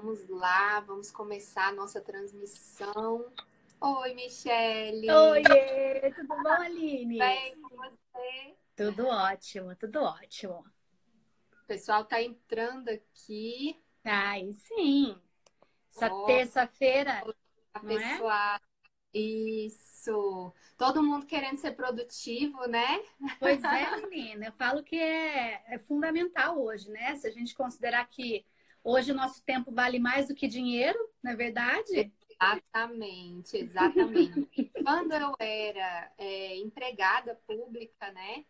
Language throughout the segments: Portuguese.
vamos lá, vamos começar a nossa transmissão. Oi, Michele. Oi, tudo bom, Aline? Bem com você? Tudo ótimo, tudo ótimo. O pessoal tá entrando aqui. Ai, sim. Essa Oh. terça-feira, Não é? pessoal. Isso. Todo mundo querendo ser produtivo, né? pois é, menina, eu falo que é, é fundamental hoje, né? Se a gente considerar que hoje o nosso tempo vale mais do que dinheiro, não é verdade? Exatamente, exatamente. Quando eu era é, empregada pública, né?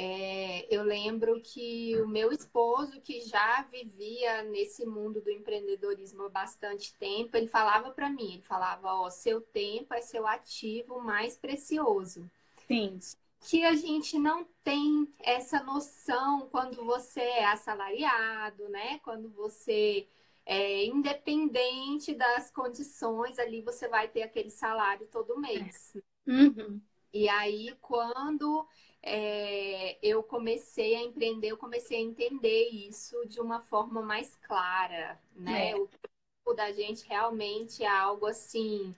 é, eu lembro que o meu esposo, que já vivia nesse mundo do empreendedorismo há bastante tempo, ele falava para mim, ele falava, ó, seu tempo é seu ativo mais precioso. Sim. Que a gente não tem essa noção quando você é assalariado, né? Quando você é independente das condições, ali você vai ter aquele salário todo mês. Uhum. E aí, quando é, eu comecei a empreender, eu comecei a entender isso de uma forma mais clara, né? É. O tempo da gente realmente é algo assim,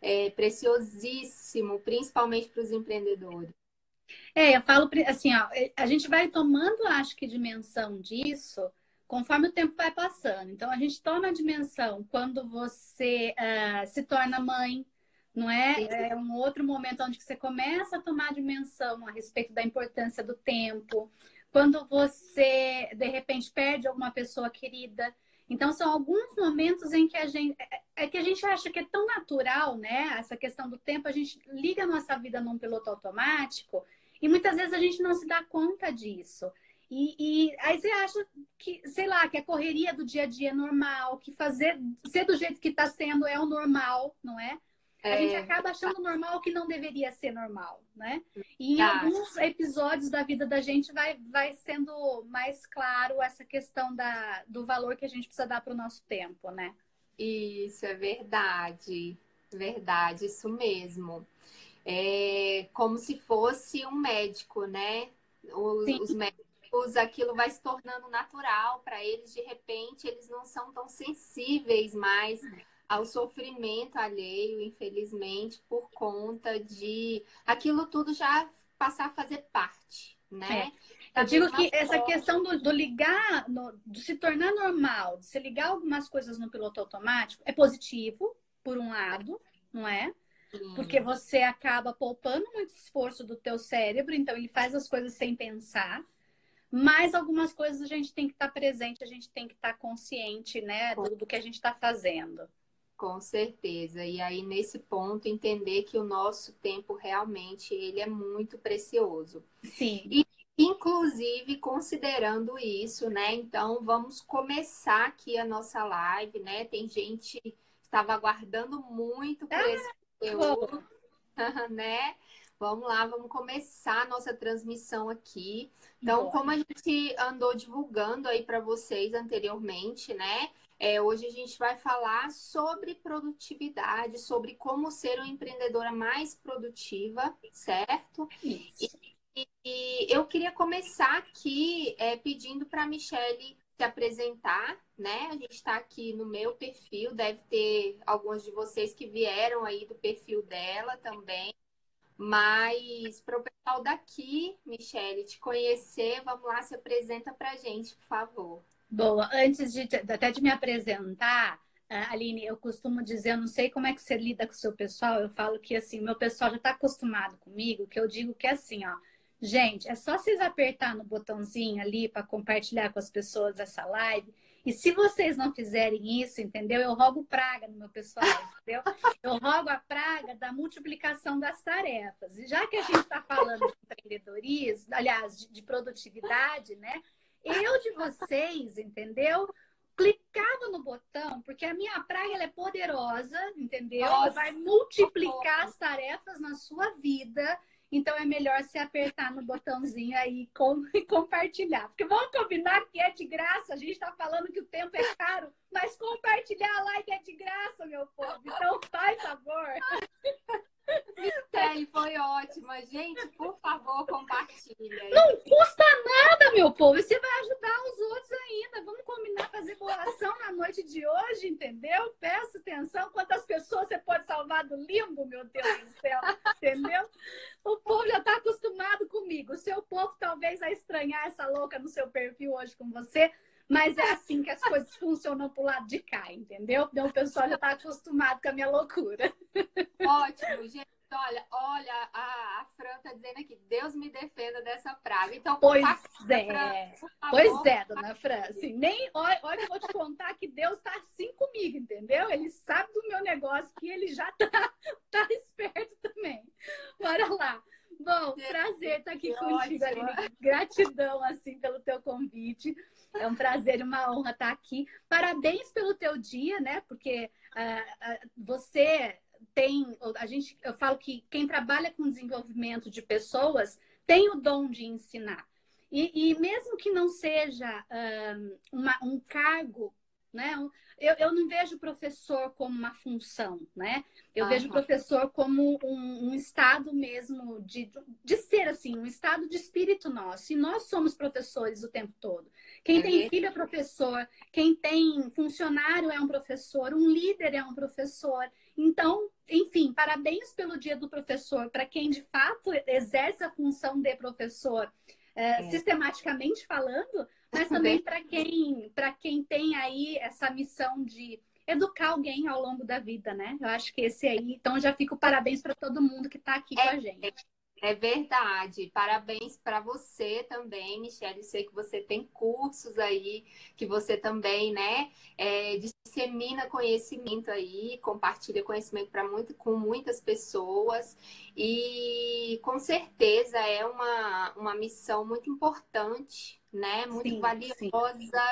é, preciosíssimo, principalmente para os empreendedores. É, eu falo assim, ó, a gente vai tomando, acho que, dimensão disso conforme o tempo vai passando. Então, a gente toma a dimensão quando você ah, se torna mãe, não é? É um outro momento onde você começa a tomar a dimensão a respeito da importância do tempo. Quando você, de repente, perde alguma pessoa querida. Então, são alguns momentos em que a gente. É é que a gente acha que é tão natural, né? Essa questão do tempo, a gente liga a nossa vida num piloto automático e muitas vezes a gente não se dá conta disso. E, e aí você acha que, sei lá, que a correria do dia a dia é normal, que fazer ser do jeito que está sendo é o normal, não é? A gente É, acaba achando normal o que não deveria ser normal, né? E em Tá. alguns episódios da vida da gente vai, vai sendo mais claro essa questão da, do valor que a gente precisa dar para o nosso tempo, né? Isso é verdade, verdade, isso mesmo. É como se fosse um médico, né? Os, os médicos, aquilo vai se tornando natural para eles, de repente, eles não são tão sensíveis mais ao sofrimento alheio, infelizmente, por conta de aquilo tudo já passar a fazer parte, né? Da Eu digo que essa questão do, do ligar, no- de se tornar normal, de se ligar algumas coisas no piloto automático, é positivo, por um lado, não é? Porque você acaba poupando muito esforço do teu cérebro, então ele faz as coisas sem pensar. Mas algumas coisas a gente tem que estar presente, a gente tem que estar consciente, né, do, do que a gente está fazendo. Com certeza. E aí, nesse ponto, entender que o nosso tempo realmente ele é muito precioso. Sim. Inclusive, considerando isso, né? Então, vamos começar aqui a nossa live, né? Tem gente que estava aguardando muito por Ah, esse conteúdo, né? Vamos lá, vamos começar a nossa transmissão aqui. Então, como a gente andou divulgando aí para vocês anteriormente, né? É, hoje a gente vai falar sobre produtividade, sobre como ser uma empreendedora mais produtiva, certo? Isso. E, e eu queria começar aqui é, pedindo para a Michelle se apresentar, né? A gente está aqui no meu perfil, deve ter alguns de vocês que vieram aí do perfil dela também. Mas para o pessoal daqui, Michelle, te conhecer, vamos lá, se apresenta para a gente, por favor. Boa. Antes de até de me apresentar, ah, Aline, eu costumo dizer, eu não sei como é que você lida com o seu pessoal, eu falo que assim, meu pessoal já está acostumado comigo, que eu digo que é assim, ó. Gente, é só vocês apertar no botãozinho ali para compartilhar com as pessoas essa live. E se vocês não fizerem isso, entendeu? Eu rogo praga no meu pessoal, entendeu? Eu rogo a praga da multiplicação das tarefas. E já que a gente está falando de empreendedorismo, aliás, de, de produtividade, né? Eu de vocês, entendeu? Clicava no botão, porque a minha praga ela é poderosa, entendeu? Nossa. Vai multiplicar as tarefas na sua vida. Então é melhor você apertar no botãozinho aí e compartilhar. Porque vamos combinar que é de graça. A gente está falando que o tempo é caro, mas compartilhar a live é de graça, meu povo. Então faz favor. Michelle, foi ótima. Gente, por favor, compartilha. Não custa nada, meu povo. Você vai ajudar os outros ainda. Vamos combinar fazer boa ação na noite de hoje, entendeu? Presta atenção quantas pessoas você pode salvar do limbo, meu Deus do céu, entendeu? O povo já está acostumado comigo. O seu povo talvez vai estranhar essa louca no seu perfil hoje com você, mas é assim que as coisas funcionam pro lado de cá, entendeu? Então o pessoal já está acostumado com a minha loucura. Ótimo, gente. Olha, olha, a, a Fran tá dizendo aqui, Deus me defenda dessa praga. Então, pois é. Fran, pois é, dona Fran. Assim, nem, olha, olha, eu vou te contar que Deus tá assim comigo, entendeu? Ele sabe do meu negócio que ele já tá, tá esperto também. Bora lá. Bom, prazer estar aqui contigo, Aline. Gratidão, assim, pelo teu convite. É um prazer e uma honra estar aqui. Parabéns pelo teu dia, né? Porque uh, uh, você tem, a gente, eu falo que quem trabalha com desenvolvimento de pessoas tem o dom de ensinar. E, e mesmo que não seja um, uma, um cargo, né? Eu, eu não vejo professor como uma função, né? Eu vejo professor como um, um, estado mesmo de, de ser assim, um estado de espírito nosso. E nós somos professores o tempo todo. Quem tem filho é professor, quem tem funcionário é um professor, um líder é um professor. Então, enfim, parabéns pelo Dia do Professor, para quem de fato exerce a função de professor, é, é. sistematicamente falando, mas também para quem, quem tem aí essa missão de educar alguém ao longo da vida, né? Eu acho que esse aí. Então, já fico parabéns para todo mundo que está aqui é, com a gente. É verdade. Parabéns para você também, Michelle. Eu sei que você tem cursos aí, que você também, né, é, dissemina conhecimento aí, compartilha conhecimento para muito, com muitas pessoas. E com certeza é uma, uma missão muito importante, né? Muito sim, valiosa. Sim.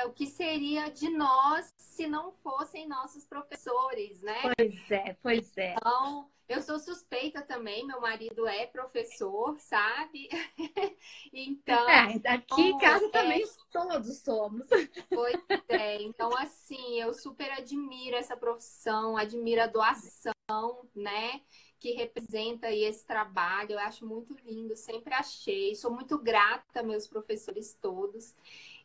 O que seria de nós se não fossem nossos professores, né? Pois é, pois é. Então, eu sou suspeita também, meu marido é professor, sabe? então. É, aqui em casa é... também todos somos. Pois é, então assim, eu super admiro essa profissão, admiro a doação, né? Que representa aí esse trabalho, eu acho muito lindo, sempre achei, sou muito grata meus professores todos.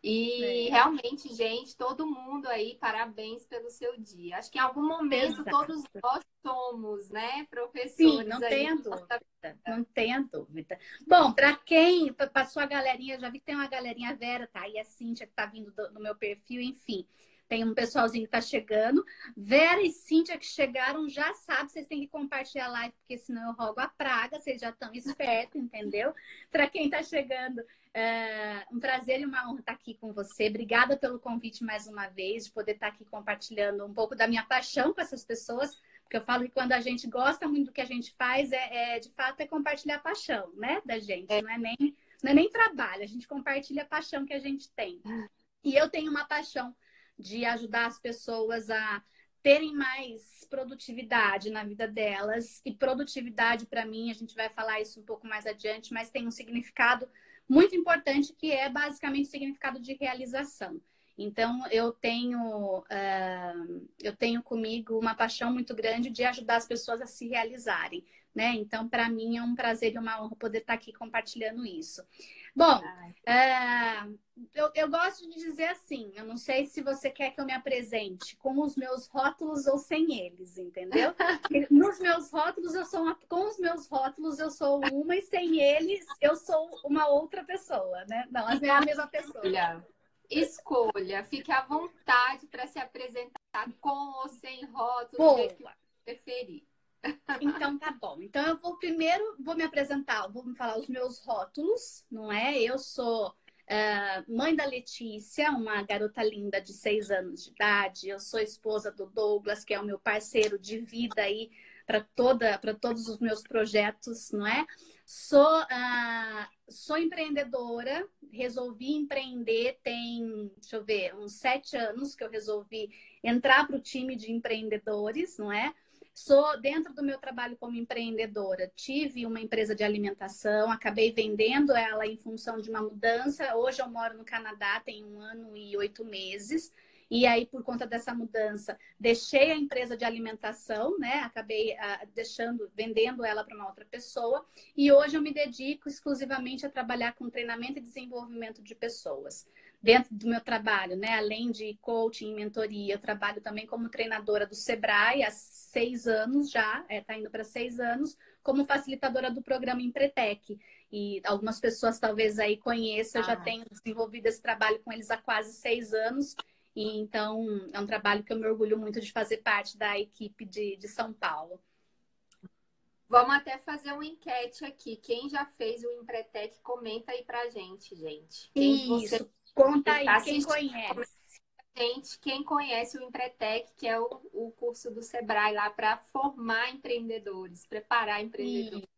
E é. realmente, gente, todo mundo aí, parabéns pelo seu dia. Acho que em algum momento Exato. todos nós somos, né, professores. Sim, não tenha dúvida. Não tenha dúvida. Bom, para quem, para sua galerinha, já vi que tem uma galerinha Vera, tá aí a Cíntia que tá vindo do, do meu perfil, enfim. Tem um pessoalzinho que tá chegando. Vera e Cíntia que chegaram já sabe, vocês têm que compartilhar a live, porque senão eu rogo a praga, vocês já estão espertos, entendeu? Para quem tá chegando, é um prazer e uma honra estar aqui com você. Obrigada pelo convite mais uma vez, de poder estar aqui compartilhando um pouco da minha paixão com essas pessoas, porque eu falo que quando a gente gosta muito do que a gente faz, é, é de fato é compartilhar a paixão, né, da gente. É. Não é nem não é nem trabalho, a gente compartilha a paixão que a gente tem. E eu tenho uma paixão de ajudar as pessoas a terem mais produtividade na vida delas. E produtividade, para mim, a gente vai falar isso um pouco mais adiante, mas tem um significado muito importante que é basicamente o significado de realização. Então, eu tenho, uh, eu tenho comigo uma paixão muito grande de ajudar as pessoas a se realizarem. Né? Então, para mim é um prazer e uma honra poder estar aqui compartilhando isso. Bom, é, eu, eu, gosto de dizer assim, eu não sei se você quer que eu me apresente com os meus rótulos ou sem eles, entendeu? Nos meus rótulos eu sou uma, com os meus rótulos eu sou uma e sem eles eu sou uma outra pessoa, né? Não, não é a mesma pessoa. Escolha, escolha, fique à vontade para se apresentar com ou sem rótulos, Boa. que preferir. Então tá bom. Então eu vou primeiro vou me apresentar, vou falar os meus rótulos, não é? Eu sou uh, mãe da Letícia, uma garota linda de seis anos de idade. Eu sou esposa do Douglas, que é o meu parceiro de vida aí para toda para todos os meus projetos, não é? Sou uh, sou empreendedora, resolvi empreender tem, deixa eu ver, uns sete anos que eu resolvi entrar para o time de empreendedores, não é? Sou dentro do meu trabalho como empreendedora, tive uma empresa de alimentação, acabei vendendo ela em função de uma mudança. Hoje eu moro no Canadá, tem um ano e oito meses. E aí, por conta dessa mudança, deixei a empresa de alimentação, né? Acabei uh, deixando, vendendo ela para uma outra pessoa. E hoje eu me dedico exclusivamente a trabalhar com treinamento e desenvolvimento de pessoas. Dentro do meu trabalho, né? Além de coaching e mentoria, eu trabalho também como treinadora do Sebrae há seis anos já, está é, tá indo para seis anos, como facilitadora do programa Empretec. E algumas pessoas talvez aí conheçam, eu já ah. tenho desenvolvido esse trabalho com eles há quase seis anos. E então é um trabalho que eu me orgulho muito de fazer parte da equipe de, de São Paulo. Vamos até fazer uma enquete aqui. Quem já fez o Empretec, comenta aí pra gente, gente. Quem Isso, você... conta aí, quem conhece. Gente, quem conhece o Empretec, que é o, o curso do Sebrae lá para formar empreendedores, preparar empreendedores.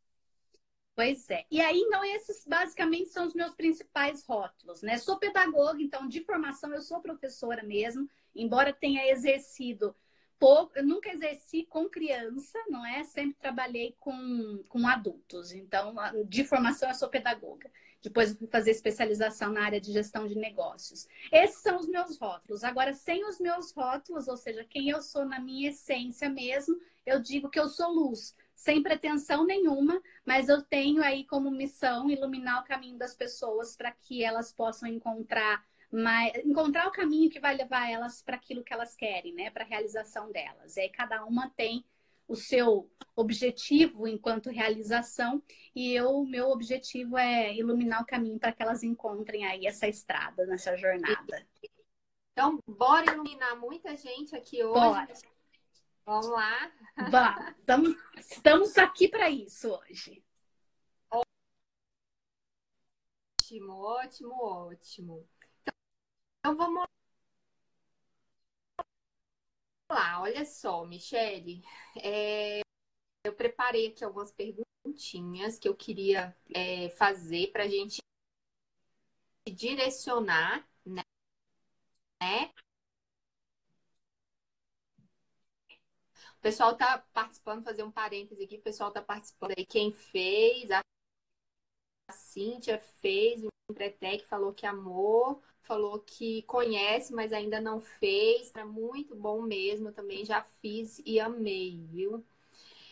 Pois é. E aí, então, esses basicamente são os meus principais rótulos, né? Sou pedagoga, então, de formação, eu sou professora mesmo, embora tenha exercido pouco, eu nunca exerci com criança, não é? Sempre trabalhei com, com adultos. Então, de formação, eu sou pedagoga. Depois, eu fui fazer especialização na área de gestão de negócios. Esses são os meus rótulos. Agora, sem os meus rótulos, ou seja, quem eu sou na minha essência mesmo, eu digo que eu sou luz. Sem pretensão nenhuma, mas eu tenho aí como missão iluminar o caminho das pessoas para que elas possam encontrar encontrar o caminho que vai levar elas para aquilo que elas querem, né? Para a realização delas. E aí cada uma tem o seu objetivo enquanto realização e eu meu objetivo é iluminar o caminho para que elas encontrem aí essa estrada nessa jornada. Então, bora iluminar muita gente aqui hoje. Bora. Vamos lá. Vá, estamos, estamos aqui para isso hoje. Ótimo, ótimo, ótimo. Então vamos lá, olha só, Michele, é, eu preparei aqui algumas perguntinhas que eu queria é, fazer para a gente direcionar, né? O pessoal está participando, fazer um parêntese aqui, o pessoal está participando aí, quem fez, a Cíntia fez, Empretec falou que amou falou que conhece, mas ainda não fez. É muito bom mesmo, eu também já fiz e amei, viu?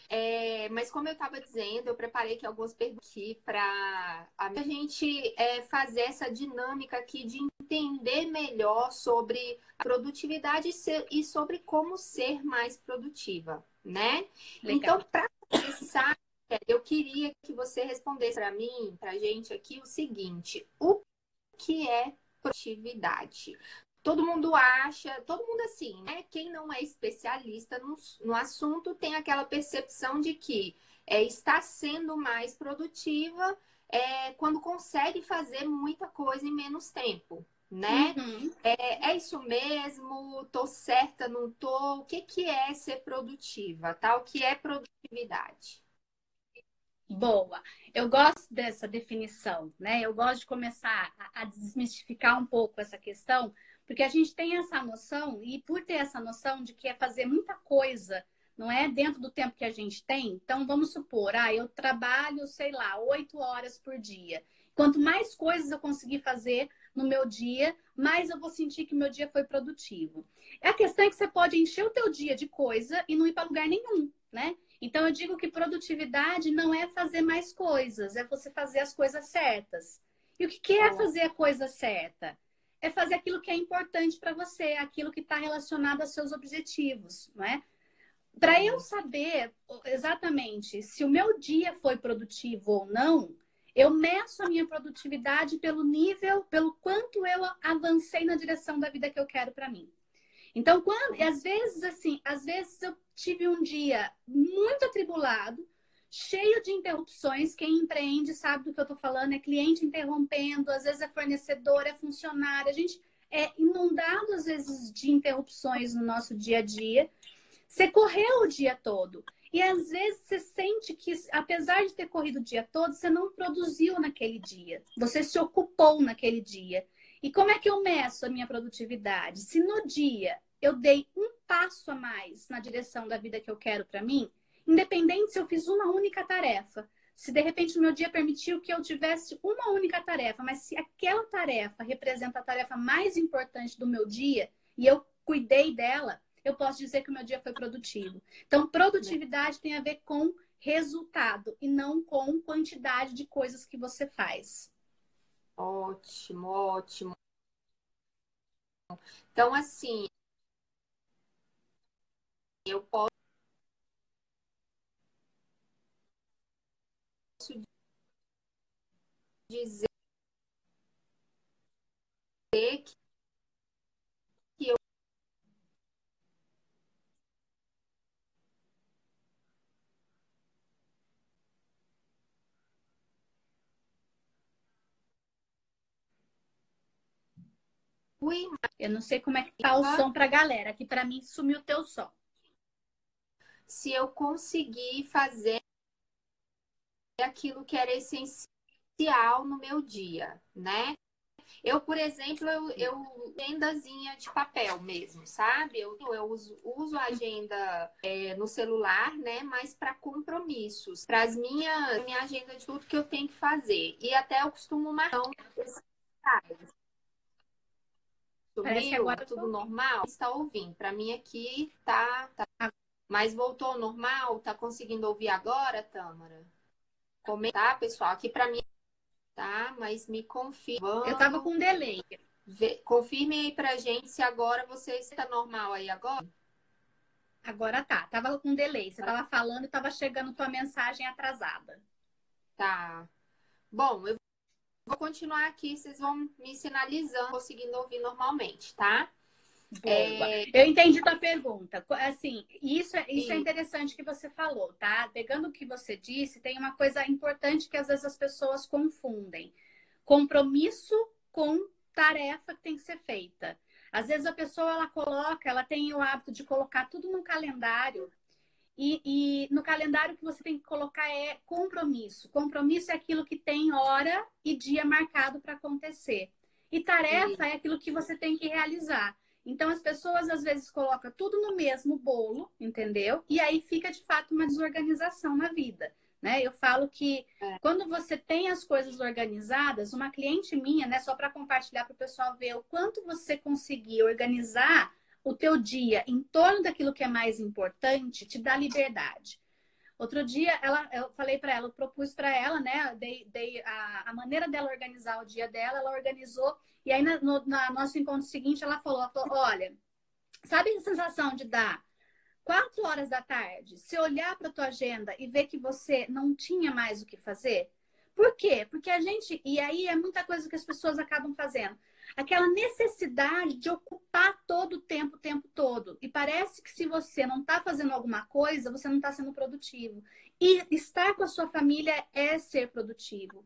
É, mas como eu estava dizendo, eu preparei aqui algumas perguntas para a gente é, fazer essa dinâmica aqui de entender melhor sobre a produtividade e sobre como ser mais produtiva, né? Legal. Então, para começar, eu queria que você respondesse para mim, para a gente aqui, o seguinte: o que é produtividade. Todo mundo acha, todo mundo assim, né? Quem não é especialista no, no assunto tem aquela percepção de que é, está sendo mais produtiva é, quando consegue fazer muita coisa em menos tempo, né? Uhum. É, é, isso mesmo? Tô certa, não tô? O que, que é ser produtiva, tá? O que é produtividade? Boa. Eu gosto dessa definição, né? Eu gosto de começar a, desmistificar um pouco essa questão, porque a gente tem essa noção, e por ter essa noção de que é fazer muita coisa, não é? Dentro do tempo que a gente tem. Então, vamos supor, ah, eu trabalho, sei lá, oito horas por dia. Quanto mais coisas eu conseguir fazer no meu dia, mais eu vou sentir que meu dia foi produtivo. A questão é que você pode encher o teu dia de coisa e não ir para lugar nenhum, né? Então eu digo que produtividade não é fazer mais coisas, é você fazer as coisas certas. E o que é fazer a coisa certa? É fazer aquilo que é importante para você, aquilo que está relacionado aos seus objetivos, não é? Para eu saber exatamente se o meu dia foi produtivo ou não, eu meço a minha produtividade pelo nível, pelo quanto eu avancei na direção da vida que eu quero para mim. Então, quando, às vezes, assim, às vezes eu tive um dia muito atribulado, cheio de interrupções. Quem empreende sabe do que eu estou falando, é cliente interrompendo, às vezes é fornecedor, é funcionário. A gente é inundado, às vezes, de interrupções no nosso dia a dia. Você correu o dia todo. E às vezes você sente que, apesar de ter corrido o dia todo, você não produziu naquele dia. Você se ocupou naquele dia. E como é que eu meço a minha produtividade? Se no dia eu dei um passo a mais na direção da vida que eu quero para mim, independente se eu fiz uma única tarefa, se de repente o meu dia permitiu que eu tivesse uma única tarefa, mas se aquela tarefa representa a tarefa mais importante do meu dia e eu cuidei dela, eu posso dizer que o meu dia foi produtivo. Então, produtividade tem a ver com resultado e não com quantidade de coisas que você faz. Ótimo, ótimo. Então, assim, eu posso dizer que eu Eu não sei como é que tá o som pra galera, que para mim sumiu o teu som. Se eu conseguir fazer aquilo que era essencial no meu dia, né? Eu, por exemplo, eu, eu agendazinha de papel mesmo, sabe? Eu, eu uso, uso a agenda é, no celular, né? Mas para compromissos, para as minhas minha agenda de tudo que eu tenho que fazer. E até eu costumo marcar Sumiu, agora tudo normal? Está ouvindo? Para mim aqui tá, tá, Mas voltou ao normal? Tá conseguindo ouvir agora, Tâmara? Comentar, tá, pessoal? Aqui para mim tá? Mas me confirme. Eu tava com delay. Confirme aí pra gente se agora você está normal aí agora. Agora tá. Tava com delay. Você tava falando e tava chegando tua mensagem atrasada. Tá. Bom, eu vou continuar aqui, vocês vão me sinalizando, conseguindo ouvir normalmente, tá? É... Eu entendi tua pergunta. Assim, isso, é, isso é interessante que você falou, tá? Pegando o que você disse, tem uma coisa importante que às vezes as pessoas confundem: compromisso com tarefa que tem que ser feita. Às vezes a pessoa ela coloca, ela tem o hábito de colocar tudo no calendário. E, e no calendário que você tem que colocar é compromisso. Compromisso é aquilo que tem hora e dia marcado para acontecer. E tarefa Sim. é aquilo que você tem que realizar. Então as pessoas às vezes colocam tudo no mesmo bolo, entendeu? E aí fica de fato uma desorganização na vida. Né? Eu falo que é. quando você tem as coisas organizadas, uma cliente minha, né, só para compartilhar para o pessoal ver o quanto você conseguir organizar o teu dia em torno daquilo que é mais importante, te dá liberdade. Outro dia, ela, eu falei para ela, eu propus para ela, né? Dei, dei a, a, maneira dela organizar o dia dela, ela organizou e aí, na, no na nosso encontro seguinte, ela falou, ela falou, olha, sabe a sensação de dar quatro horas da tarde, se olhar para tua agenda e ver que você não tinha mais o que fazer? Por quê? Porque a gente, e aí é muita coisa que as pessoas acabam fazendo. Aquela necessidade de ocupar todo o tempo, o tempo todo. E parece que se você não está fazendo alguma coisa, você não está sendo produtivo. E estar com a sua família é ser produtivo.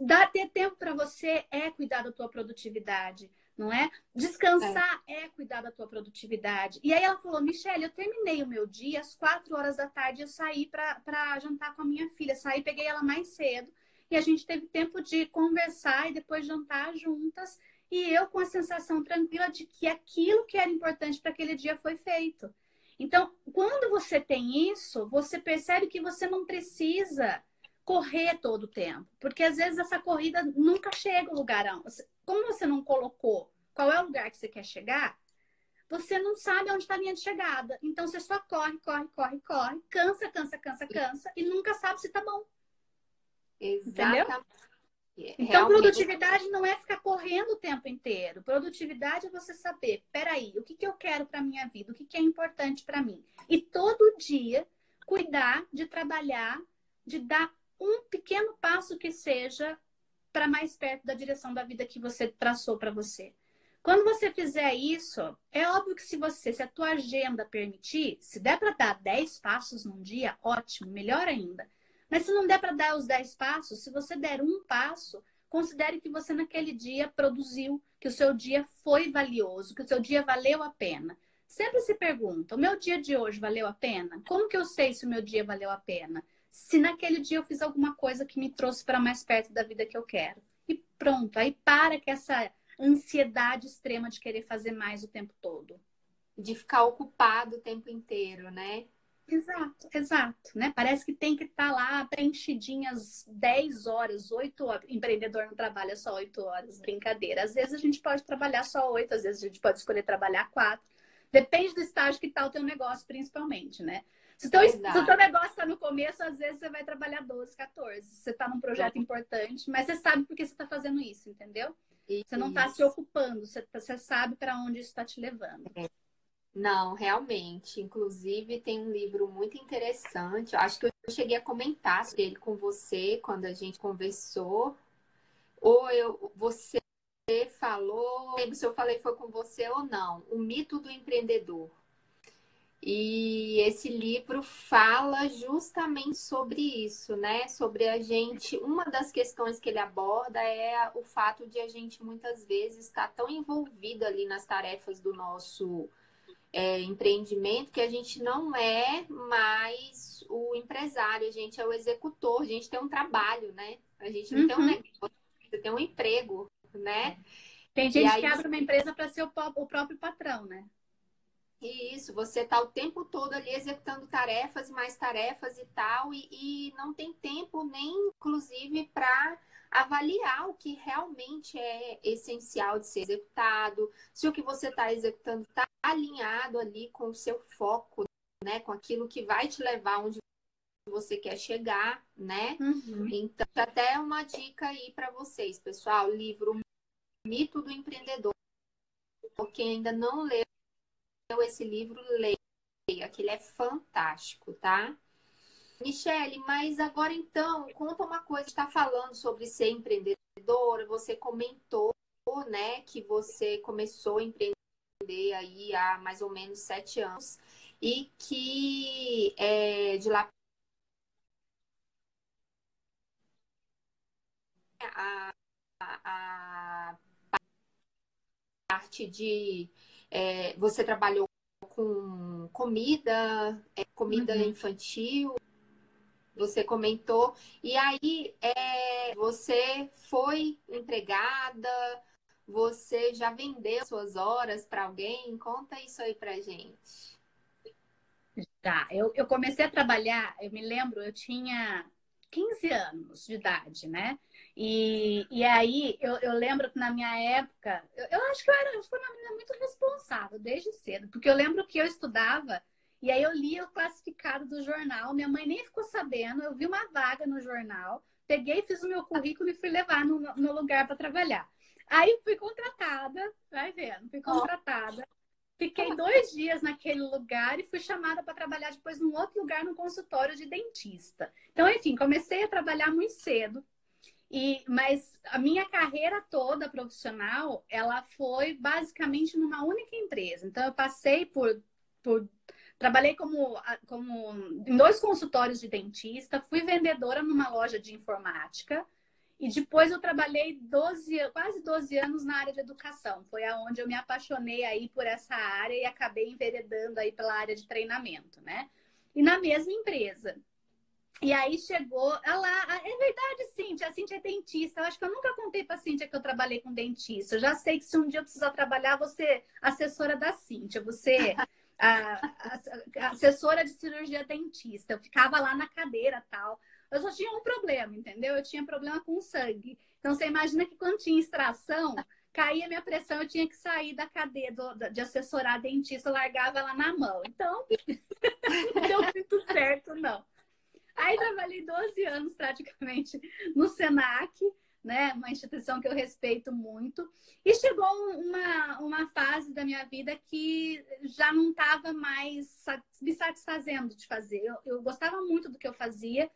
Dar ter tempo para você é cuidar da tua produtividade, não é? Descansar é. é. cuidar da tua produtividade. E aí ela falou, Michelle, eu terminei o meu dia às quatro horas da tarde, eu saí para jantar com a minha filha. Saí, peguei ela mais cedo e a gente teve tempo de conversar e depois jantar juntas. E eu com a sensação tranquila de que aquilo que era importante para aquele dia foi feito. Então, quando você tem isso, você percebe que você não precisa correr todo o tempo. Porque às vezes essa corrida nunca chega ao lugar. Como você não colocou qual é o lugar que você quer chegar, você não sabe onde está a linha de chegada. Então você só corre, corre, corre, corre, cansa, cansa, cansa, cansa e nunca sabe se tá bom. Exatamente. Entendeu? Então, Realmente... produtividade não é ficar correndo o tempo inteiro. Produtividade é você saber, peraí, o que, que eu quero para minha vida, o que, que é importante para mim. E todo dia cuidar de trabalhar, de dar um pequeno passo que seja para mais perto da direção da vida que você traçou para você. Quando você fizer isso, é óbvio que se você, se a tua agenda permitir, se der para dar 10 passos num dia, ótimo, melhor ainda. Mas se não der para dar os 10 passos, se você der um passo, considere que você naquele dia produziu, que o seu dia foi valioso, que o seu dia valeu a pena. Sempre se pergunta: o meu dia de hoje valeu a pena? Como que eu sei se o meu dia valeu a pena? Se naquele dia eu fiz alguma coisa que me trouxe para mais perto da vida que eu quero. E pronto, aí para que essa ansiedade extrema de querer fazer mais o tempo todo. De ficar ocupado o tempo inteiro, né? Exato, exato, né? Parece que tem que estar tá lá preenchidinhas 10 horas, 8 horas. Empreendedor não trabalha só 8 horas, brincadeira. Às vezes a gente pode trabalhar só 8, às vezes a gente pode escolher trabalhar 4. Depende do estágio que está o teu negócio, principalmente, né? Se, teu, se o teu negócio está no começo, às vezes você vai trabalhar 12, 14. Você está num projeto importante, mas você sabe por que você está fazendo isso, entendeu? Você não está se ocupando, você, tá, você sabe para onde isso está te levando. Não, realmente. Inclusive, tem um livro muito interessante. Eu acho que eu cheguei a comentar sobre ele com você quando a gente conversou. Ou eu, você falou, não lembro se eu falei foi com você ou não. O mito do empreendedor. E esse livro fala justamente sobre isso, né? Sobre a gente. Uma das questões que ele aborda é o fato de a gente muitas vezes estar tão envolvido ali nas tarefas do nosso é, empreendimento que a gente não é mais o empresário, a gente é o executor, a gente tem um trabalho, né? A gente não uhum. tem um uhum. negócio, tem um emprego, né? Tem gente aí, que abre uma empresa para ser o, o próprio patrão, né? Isso, você está o tempo todo ali executando tarefas e mais tarefas e tal, e, e não tem tempo nem, inclusive, para avaliar o que realmente é essencial de ser executado, se o que você está executando está alinhado ali com o seu foco, né, com aquilo que vai te levar onde você quer chegar, né? Uhum. Então, até uma dica aí para vocês, pessoal, livro Mito do Empreendedor. Quem ainda não leu esse livro, leia, que ele é fantástico, tá? Michele, mas agora então, conta uma coisa, está falando sobre ser empreendedora, você comentou, né, que você começou a empreender aí há mais ou menos sete anos e que é, de lá a, a, a parte de é, você trabalhou com comida, é, comida uhum. infantil, você comentou. E aí, é, você foi empregada, você já vendeu suas horas para alguém? Conta isso aí para gente. Tá, eu, eu comecei a trabalhar, eu me lembro, eu tinha 15 anos de idade, né? E, e aí eu, eu lembro que na minha época, eu, eu acho que eu, era, eu fui uma menina muito responsável desde cedo, porque eu lembro que eu estudava e aí eu li o classificado do jornal, minha mãe nem ficou sabendo, eu vi uma vaga no jornal, peguei, fiz o meu currículo e fui levar no, no lugar para trabalhar. Aí fui contratada, vai vendo, fui contratada. Fiquei dois dias naquele lugar e fui chamada para trabalhar depois num outro lugar, no consultório de dentista. Então, enfim, comecei a trabalhar muito cedo. E, mas a minha carreira toda profissional, ela foi basicamente numa única empresa. Então, eu passei por, por Trabalhei como, como em dois consultórios de dentista, fui vendedora numa loja de informática e depois eu trabalhei 12, quase 12 anos na área de educação. Foi aonde eu me apaixonei aí por essa área e acabei enveredando aí pela área de treinamento, né? E na mesma empresa. E aí chegou, lá, é verdade, Cíntia, a Cíntia é dentista. Eu acho que eu nunca contei para a Cíntia que eu trabalhei com dentista. Eu já sei que se um dia eu precisar trabalhar, você é assessora da Cíntia, você a, a, assessora de cirurgia dentista. Eu ficava lá na cadeira tal. Eu só tinha um problema, entendeu? Eu tinha problema com sangue. Então você imagina que quando tinha extração, caía minha pressão, eu tinha que sair da cadeira do, de assessorar dentista, largava ela na mão. Então, não deu muito certo, não. Aí trabalhei 12 anos praticamente no Senac né? Uma instituição que eu respeito muito. E chegou uma, uma fase da minha vida que já não estava mais me satisfazendo de fazer. Eu, eu gostava muito do que eu fazia,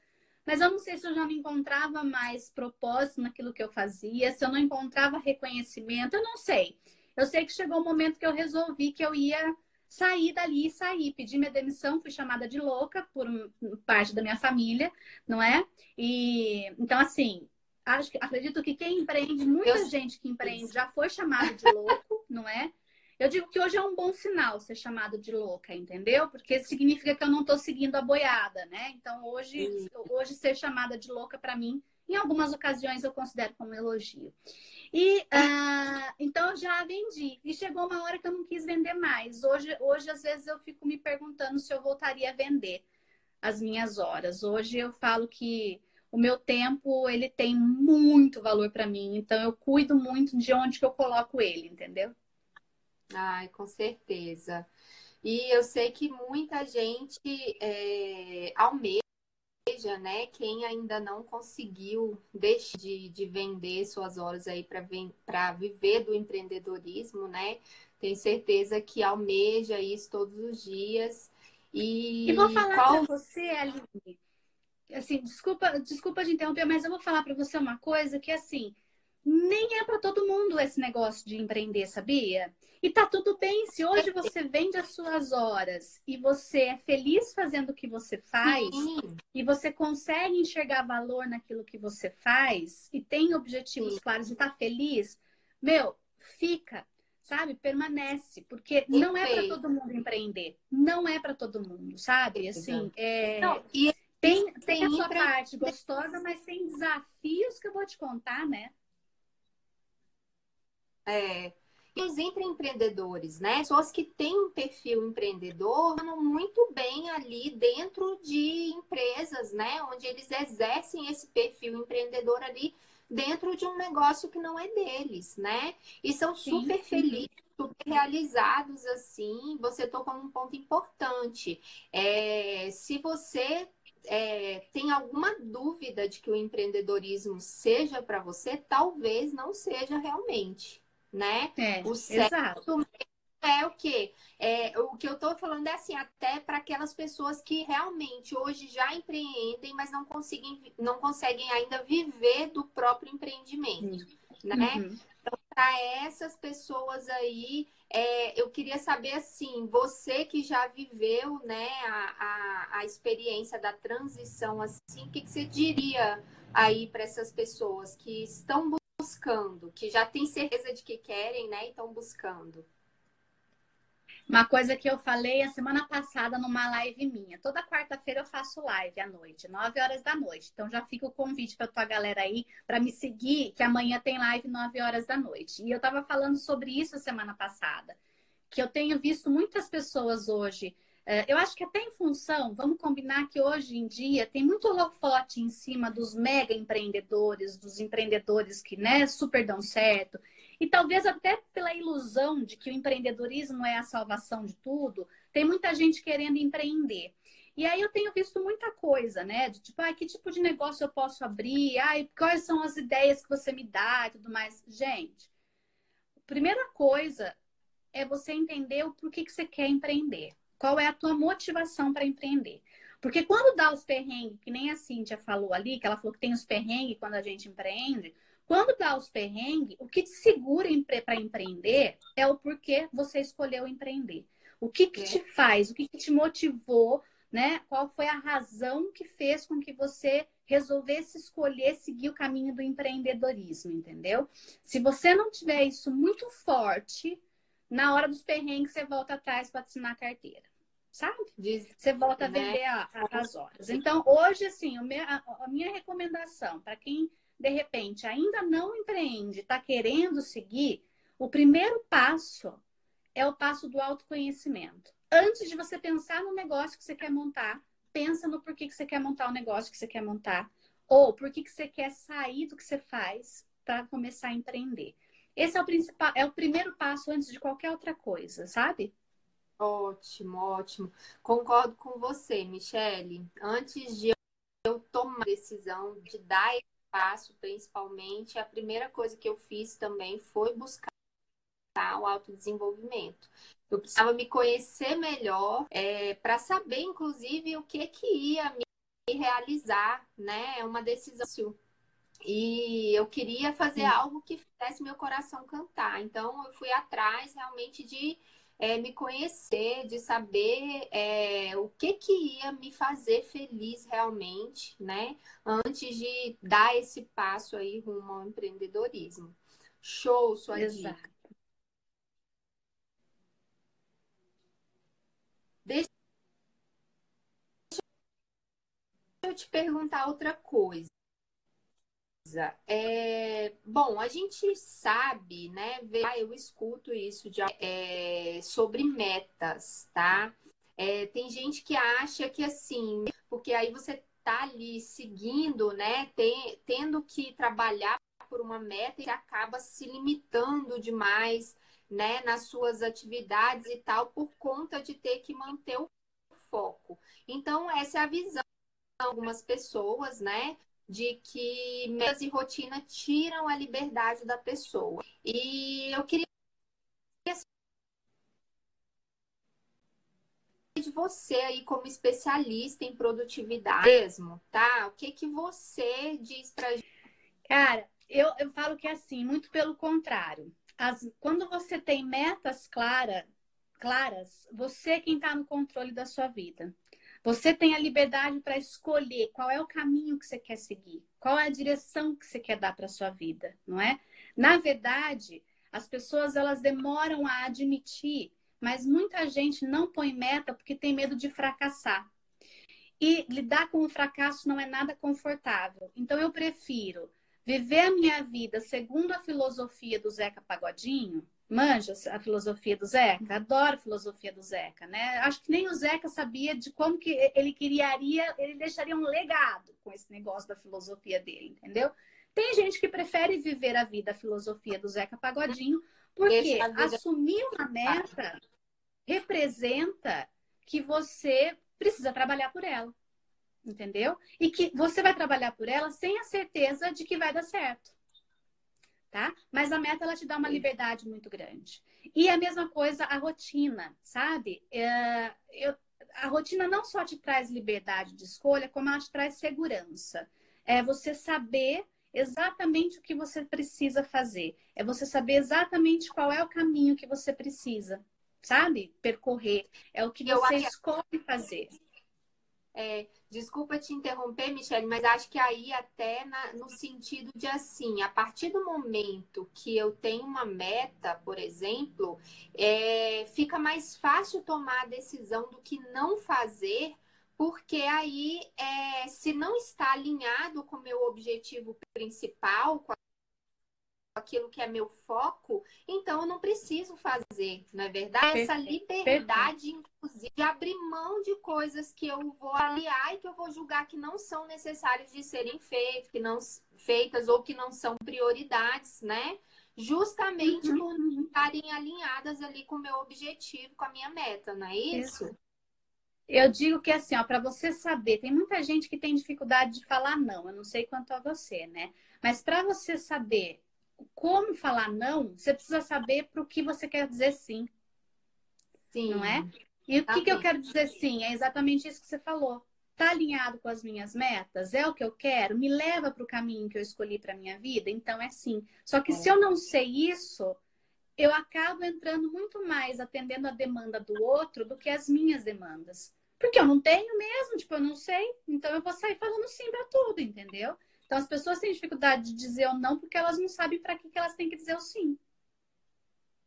mas eu não sei se eu já não encontrava mais propósito naquilo que eu fazia, se eu não encontrava reconhecimento, eu não sei. Eu sei que chegou um momento que eu resolvi que eu ia sair dali e sair. Pedi minha demissão, fui chamada de louca por parte da minha família, não é? E então, assim, acho, acredito que quem empreende, muita eu... gente que empreende já foi chamado de louco, não é? Eu digo que hoje é um bom sinal ser chamado de louca, entendeu? Porque significa que eu não estou seguindo a boiada, né? Então hoje, hoje ser chamada de louca para mim, em algumas ocasiões eu considero como elogio. E uh, então eu já vendi e chegou uma hora que eu não quis vender mais. Hoje, hoje às vezes eu fico me perguntando se eu voltaria a vender as minhas horas. Hoje eu falo que o meu tempo ele tem muito valor para mim, então eu cuido muito de onde que eu coloco ele, entendeu? Ai, com certeza. E eu sei que muita gente é, almeja né? Quem ainda não conseguiu deixar de, de vender suas horas aí para viver do empreendedorismo, né? Tenho certeza que almeja isso todos os dias. E, e vou falar qual... para você, Aline, assim, desculpa, desculpa de interromper, mas eu vou falar para você uma coisa que assim, nem é para todo mundo esse negócio de empreender, sabia? E tá tudo bem se hoje você vende as suas horas e você é feliz fazendo o que você faz Sim. e você consegue enxergar valor naquilo que você faz e tem objetivos Sim. claros e tá feliz, meu, fica, sabe? Permanece, porque não é para todo mundo empreender, não é para todo mundo, sabe? Assim, é... Não, e tem, tem a sua parte gostosa, mas tem desafios que eu vou te contar, né? É, e os empreendedores, né? Pessoas que têm um perfil empreendedor, andam muito bem ali dentro de empresas, né? Onde eles exercem esse perfil empreendedor ali dentro de um negócio que não é deles, né? E são super sim, felizes, super realizados assim. Você tocou num ponto importante. É, se você é, tem alguma dúvida de que o empreendedorismo seja para você, talvez não seja realmente né? É, o certo exato. é o quê? É, o que eu estou falando é assim, até para aquelas pessoas que realmente hoje já empreendem, mas não conseguem, não conseguem ainda viver do próprio empreendimento, uhum. né? Uhum. Então, para essas pessoas aí, é, eu queria saber assim, você que já viveu né, a, a, a experiência da transição, assim, o que, que você diria aí para essas pessoas que estão buscando, que já tem certeza de que querem, né? E estão buscando. Uma coisa que eu falei a semana passada numa live minha. Toda quarta-feira eu faço live à noite, 9 horas da noite. Então já fica o convite para tua galera aí para me seguir, que amanhã tem live 9 horas da noite. E eu estava falando sobre isso a semana passada, que eu tenho visto muitas pessoas hoje eu acho que até em função, vamos combinar que hoje em dia tem muito holofote em cima dos mega empreendedores, dos empreendedores que né, super dão certo. E talvez até pela ilusão de que o empreendedorismo é a salvação de tudo, tem muita gente querendo empreender. E aí eu tenho visto muita coisa, né? De tipo, ah, que tipo de negócio eu posso abrir? Ah, quais são as ideias que você me dá e tudo mais. Gente, primeira coisa é você entender o porquê que você quer empreender. Qual é a tua motivação para empreender? Porque quando dá os perrengues, que nem a Cíntia falou ali, que ela falou que tem os perrengues quando a gente empreende, quando dá os perrengues, o que te segura para empreender é o porquê você escolheu empreender. O que, que te faz, o que, que te motivou, né? Qual foi a razão que fez com que você resolvesse escolher seguir o caminho do empreendedorismo, entendeu? Se você não tiver isso muito forte, na hora dos perrengues você volta atrás para assinar a carteira sabe? Você volta a né? vender a, a, as horas. Então, hoje, assim, a, a minha recomendação para quem, de repente, ainda não empreende, está querendo seguir, o primeiro passo é o passo do autoconhecimento. Antes de você pensar no negócio que você quer montar, pensa no porquê que você quer montar o negócio que você quer montar. Ou por que você quer sair do que você faz para começar a empreender. Esse é o principal, é o primeiro passo antes de qualquer outra coisa, sabe? Ótimo, ótimo. Concordo com você, Michele. Antes de eu tomar a decisão de dar esse passo, principalmente, a primeira coisa que eu fiz também foi buscar o autodesenvolvimento. Eu precisava me conhecer melhor é, para saber, inclusive, o que que ia me realizar, né? É uma decisão. E eu queria fazer Sim. algo que fizesse meu coração cantar. Então, eu fui atrás realmente de é, me conhecer, de saber é, o que que ia me fazer feliz realmente, né? Antes de dar esse passo aí rumo ao empreendedorismo. Show, sua Exato. dica. Deixa eu te perguntar outra coisa. É, bom, a gente sabe, né? Eu escuto isso de, é, sobre metas, tá? É, tem gente que acha que assim, porque aí você tá ali seguindo, né? Tem, tendo que trabalhar por uma meta e acaba se limitando demais, né? Nas suas atividades e tal, por conta de ter que manter o foco. Então, essa é a visão algumas pessoas, né? De que metas e rotina tiram a liberdade da pessoa. E eu queria de você aí como especialista em produtividade mesmo, tá? O que que você diz pra gente? Cara, eu, eu falo que é assim, muito pelo contrário. As, quando você tem metas clara, claras, você é quem está no controle da sua vida. Você tem a liberdade para escolher qual é o caminho que você quer seguir, qual é a direção que você quer dar para sua vida, não é? Na verdade, as pessoas elas demoram a admitir mas muita gente não põe meta porque tem medo de fracassar. E lidar com o fracasso não é nada confortável. Então eu prefiro viver a minha vida segundo a filosofia do Zeca Pagodinho. Manja a filosofia do Zeca? Adoro a filosofia do Zeca, né? Acho que nem o Zeca sabia de como que ele criaria, ele deixaria um legado com esse negócio da filosofia dele, entendeu? Tem gente que prefere viver a vida, a filosofia do Zeca Pagodinho, porque assumir uma meta representa que você precisa trabalhar por ela. Entendeu? E que você vai trabalhar por ela sem a certeza de que vai dar certo. Tá? Mas a meta ela te dá uma liberdade muito grande. E a mesma coisa a rotina, sabe? É, eu, a rotina não só te traz liberdade de escolha, como ela te traz segurança. É você saber exatamente o que você precisa fazer. É você saber exatamente qual é o caminho que você precisa sabe? Percorrer. É o que você acho... escolhe fazer. É, desculpa te interromper, Michelle, mas acho que aí até na, no sentido de assim, a partir do momento que eu tenho uma meta, por exemplo, é, fica mais fácil tomar a decisão do que não fazer, porque aí, é, se não está alinhado com o meu objetivo principal, com aquilo que é meu foco, então eu não preciso fazer, não é verdade? Perfeito. Essa liberdade, inclusive, de abrir mão de coisas que eu vou aliar e que eu vou julgar que não são necessárias de serem feitas, que não feitas ou que não são prioridades, né? Justamente uhum. por uhum. estarem alinhadas ali com o meu objetivo, com a minha meta, não é isso? isso. Eu digo que assim, ó, para você saber, tem muita gente que tem dificuldade de falar não. Eu não sei quanto a você, né? Mas para você saber como falar não, você precisa saber para o que você quer dizer sim. Sim. Não é? E o que, que eu quero dizer sim? É exatamente isso que você falou. Tá alinhado com as minhas metas? É o que eu quero? Me leva para o caminho que eu escolhi para minha vida? Então é sim. Só que é. se eu não sei isso, eu acabo entrando muito mais atendendo a demanda do outro do que as minhas demandas. Porque eu não tenho mesmo, tipo, eu não sei. Então eu vou sair falando sim para tudo, entendeu? Então, as pessoas têm dificuldade de dizer o não porque elas não sabem para que, que elas têm que dizer o sim.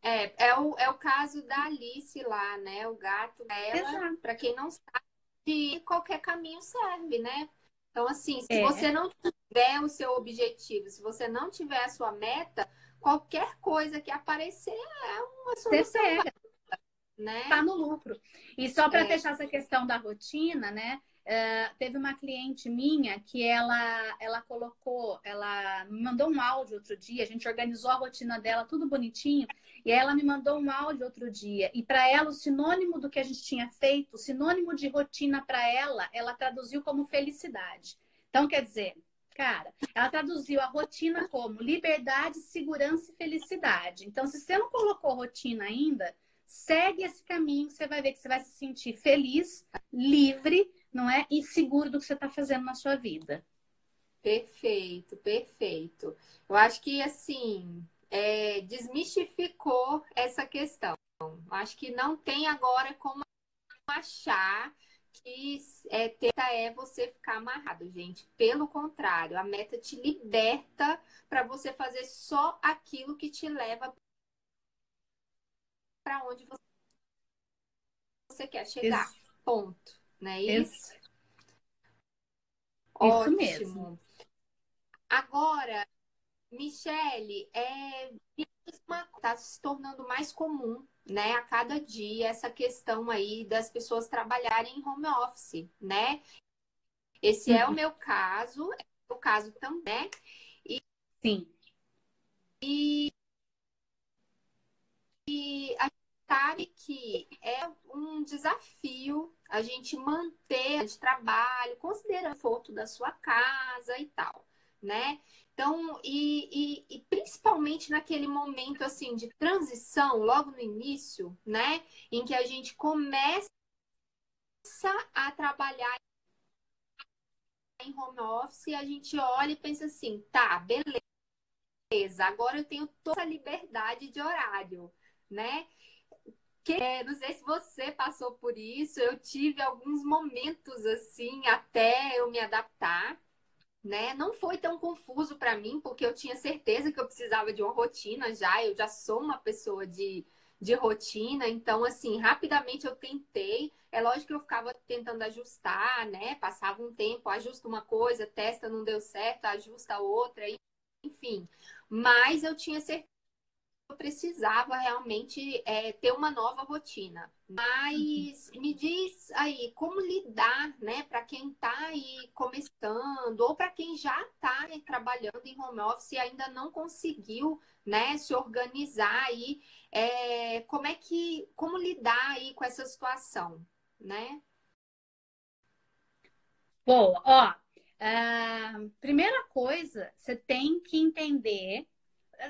É, é o, é o caso da Alice lá, né? O gato dela, para quem não sabe, de qualquer caminho serve, né? Então, assim, se é. você não tiver o seu objetivo, se você não tiver a sua meta, qualquer coisa que aparecer é uma solução. Você pega. Né? Tá no lucro. E só para é. fechar essa questão da rotina, né? Uh, teve uma cliente minha que ela, ela colocou, ela me mandou um áudio outro dia, a gente organizou a rotina dela, tudo bonitinho, e ela me mandou um áudio outro dia. E para ela, o sinônimo do que a gente tinha feito, o sinônimo de rotina para ela, ela traduziu como felicidade. Então, quer dizer, cara, ela traduziu a rotina como liberdade, segurança e felicidade. Então, se você não colocou rotina ainda, segue esse caminho, você vai ver que você vai se sentir feliz, livre não é? E seguro do que você está fazendo na sua vida. Perfeito, perfeito. Eu acho que assim é, desmistificou essa questão. Acho que não tem agora como achar que é, teta é você ficar amarrado, gente. Pelo contrário, a meta te liberta para você fazer só aquilo que te leva para onde você quer chegar. Isso. Ponto. Não é isso? Isso, Ótimo. mesmo. Agora, Michele, é, está se tornando mais comum, né, a cada dia essa questão aí das pessoas trabalharem em home office, né? Esse uhum. é o meu caso, é o caso também, né? E, Sim. E, e a sabe que é um desafio a gente manter de trabalho, considerando o conforto da sua casa e tal, né? Então, e, e, e, principalmente naquele momento assim de transição, logo no início, né? Em que a gente começa a trabalhar em home office, a gente olha e pensa assim, tá, beleza, agora eu tenho toda a liberdade de horário, né? Que, não sei se você passou por isso, eu tive alguns momentos assim até eu me adaptar, né? Não foi tão confuso para mim, porque eu tinha certeza que eu precisava de uma rotina já, eu já sou uma pessoa de, de rotina, então assim, rapidamente eu tentei. É lógico que eu ficava tentando ajustar, né? Passava um tempo, ajusta uma coisa, testa, não deu certo, ajusta outra, enfim. Mas eu tinha certeza eu precisava realmente é, ter uma nova rotina. Mas uhum. me diz aí como lidar, né, para quem está aí começando ou para quem já está né, trabalhando em home office e ainda não conseguiu, né, se organizar aí, é, como é que, como lidar aí com essa situação, né? Bom, ó, uh, primeira coisa, você tem que entender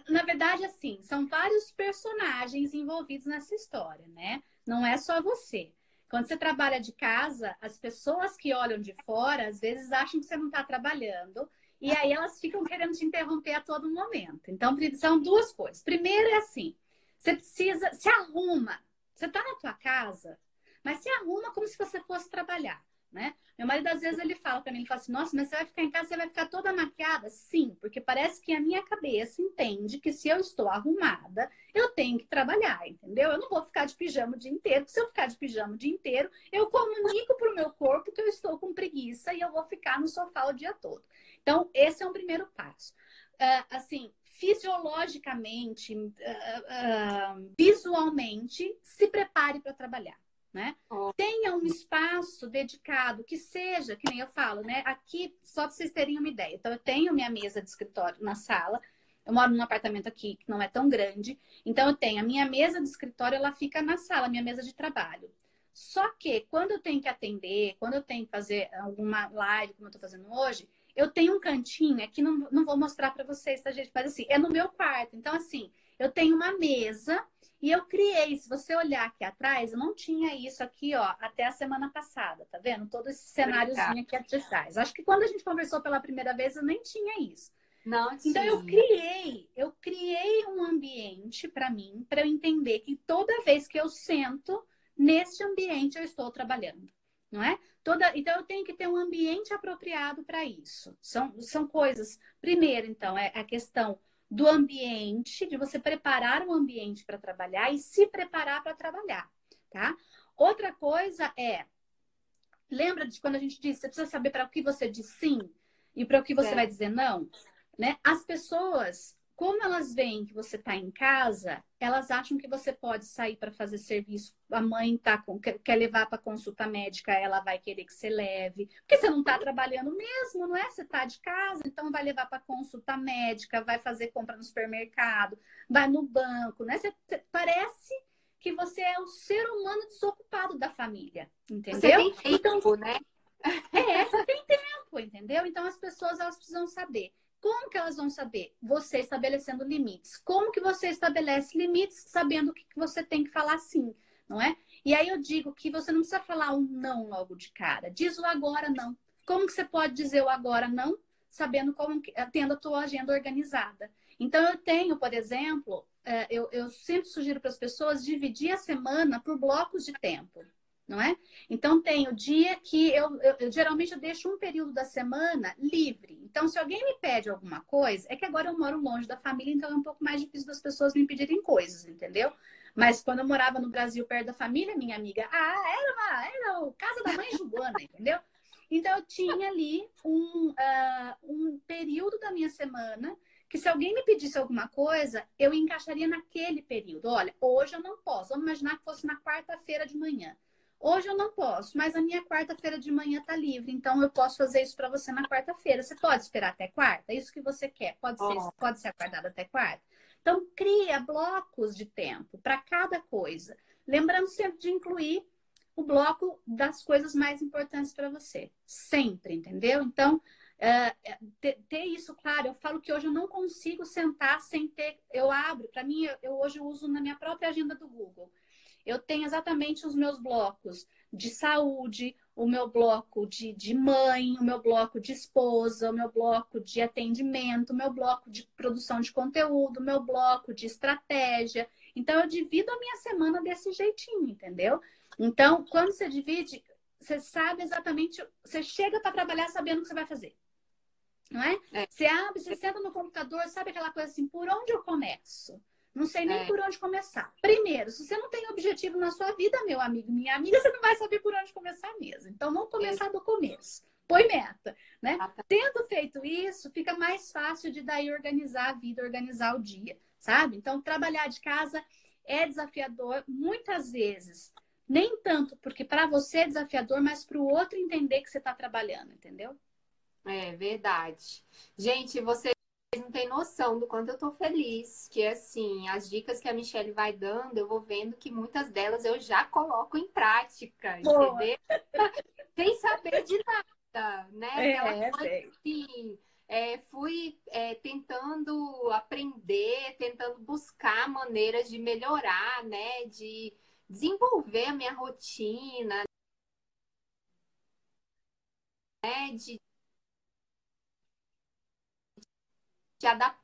na verdade, assim, são vários personagens envolvidos nessa história, né? Não é só você. Quando você trabalha de casa, as pessoas que olham de fora, às vezes acham que você não está trabalhando, e aí elas ficam querendo te interromper a todo momento. Então, são duas coisas. Primeiro é assim: você precisa, se arruma. Você está na tua casa, mas se arruma como se você fosse trabalhar né? Meu marido, às vezes, ele fala para mim, ele fala assim, nossa, mas você vai ficar em casa, você vai ficar toda maquiada? Sim, porque parece que a minha cabeça entende que se eu estou arrumada, eu tenho que trabalhar, entendeu? Eu não vou ficar de pijama o dia inteiro, se eu ficar de pijama o dia inteiro, eu comunico para o meu corpo que eu estou com preguiça e eu vou ficar no sofá o dia todo. Então, esse é um primeiro passo. Uh, assim, fisiologicamente, uh, uh, visualmente, se prepare para trabalhar né? Tenha um espaço dedicado, que seja, que nem eu falo, né? Aqui, só para vocês terem uma ideia. Então, eu tenho minha mesa de escritório na sala. Eu moro num apartamento aqui que não é tão grande. Então, eu tenho a minha mesa de escritório, ela fica na sala, minha mesa de trabalho. Só que, quando eu tenho que atender, quando eu tenho que fazer alguma live, como eu estou fazendo hoje, eu tenho um cantinho, aqui não, não vou mostrar para vocês, tá, gente? Mas, assim, é no meu quarto. Então, assim, eu tenho uma mesa e eu criei, se você olhar aqui atrás, eu não tinha isso aqui, ó, até a semana passada, tá vendo? Todo esse cenáriozinho aqui atrás. Acho que quando a gente conversou pela primeira vez, eu nem tinha isso. Não tinha. Então eu criei, eu criei um ambiente para mim, para eu entender que toda vez que eu sento neste ambiente eu estou trabalhando, não é? Toda, então eu tenho que ter um ambiente apropriado para isso. São, são coisas. Primeiro, então, é a questão do ambiente, de você preparar o ambiente para trabalhar e se preparar para trabalhar, tá? Outra coisa é, lembra de quando a gente disse, você precisa saber para o que você diz sim e para o que você é. vai dizer não, né? As pessoas como elas veem que você está em casa, elas acham que você pode sair para fazer serviço. A mãe tá com, quer levar para consulta médica, ela vai querer que você leve. Porque você não está trabalhando mesmo, não é? Você está de casa, então vai levar para consulta médica, vai fazer compra no supermercado, vai no banco, né? Você, parece que você é o ser humano desocupado da família, entendeu? Você tem tempo, então, né? É, você tem tempo, entendeu? Então as pessoas elas precisam saber como que elas vão saber? Você estabelecendo limites. Como que você estabelece limites sabendo que você tem que falar sim, não é? E aí eu digo que você não precisa falar um não logo de cara. Diz o agora não. Como que você pode dizer o agora não, sabendo como que, tendo a tua agenda organizada? Então eu tenho, por exemplo, é, eu, eu sempre sugiro para as pessoas dividir a semana por blocos de tempo não é? Então tem o dia que eu, eu, eu, geralmente eu deixo um período da semana livre. Então, se alguém me pede alguma coisa, é que agora eu moro longe da família, então é um pouco mais difícil das pessoas me pedirem coisas, entendeu? Mas quando eu morava no Brasil perto da família, minha amiga, ah, era uma, era o casa da mãe Joana, entendeu? Então eu tinha ali um, uh, um período da minha semana que se alguém me pedisse alguma coisa, eu encaixaria naquele período. Olha, hoje eu não posso. Vamos imaginar que fosse na quarta-feira de manhã. Hoje eu não posso, mas a minha quarta-feira de manhã está livre, então eu posso fazer isso para você na quarta-feira. Você pode esperar até quarta? É isso que você quer? Pode ser, oh. pode ser acordado até quarta? Então cria blocos de tempo para cada coisa. Lembrando sempre de incluir o bloco das coisas mais importantes para você. Sempre, entendeu? Então, é, é, ter, ter, isso claro. Eu falo que hoje eu não consigo sentar sem ter. Eu abro, para mim, eu, eu hoje uso na minha própria agenda do Google. Eu tenho exatamente os meus blocos de saúde, o meu bloco de, de mãe, o meu bloco de esposa, o meu bloco de atendimento, o meu bloco de produção de conteúdo, o meu bloco de estratégia. Então, eu divido a minha semana desse jeitinho, entendeu? Então, quando você divide, você sabe exatamente, você chega para trabalhar sabendo o que você vai fazer. Não é? é? Você abre, você senta no computador, sabe aquela coisa assim, por onde eu começo? Não sei nem é. por onde começar. Primeiro, se você não tem objetivo na sua vida, meu amigo, minha amiga, você não vai saber por onde começar mesmo. Então, não começar do começo. Põe meta, né? Tendo feito isso, fica mais fácil de daí organizar a vida, organizar o dia, sabe? Então, trabalhar de casa é desafiador muitas vezes. Nem tanto porque para você é desafiador, mas para o outro entender que você está trabalhando, entendeu? É verdade. Gente, você não tem noção do quanto eu tô feliz. Que assim, as dicas que a Michelle vai dando, eu vou vendo que muitas delas eu já coloco em prática, Boa. entendeu? Sem saber de nada, né? É, Aquela coisa assim. É, fui é, tentando aprender, tentando buscar maneiras de melhorar, né? De desenvolver a minha rotina, né? De te adaptar.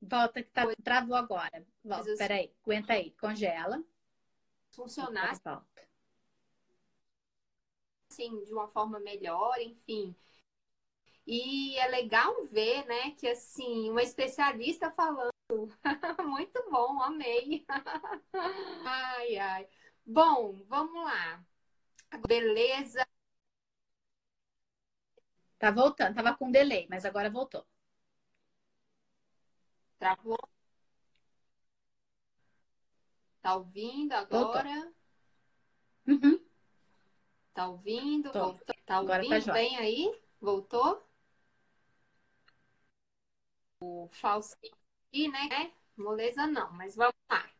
Volta que tá, travou agora. Volta, peraí, aguenta aí, congela. Funcionar assim, de uma forma melhor, enfim. E é legal ver, né, que assim, uma especialista falando. Muito bom, amei. ai, ai. Bom, vamos lá. Beleza. Tá voltando, tava com delay, mas agora voltou. Travou? Tá ouvindo agora? Uhum. Tá ouvindo? Voltou? Tá ouvindo agora tá bem aí? Voltou? O falsinho aqui, né? Moleza não, mas vamos lá.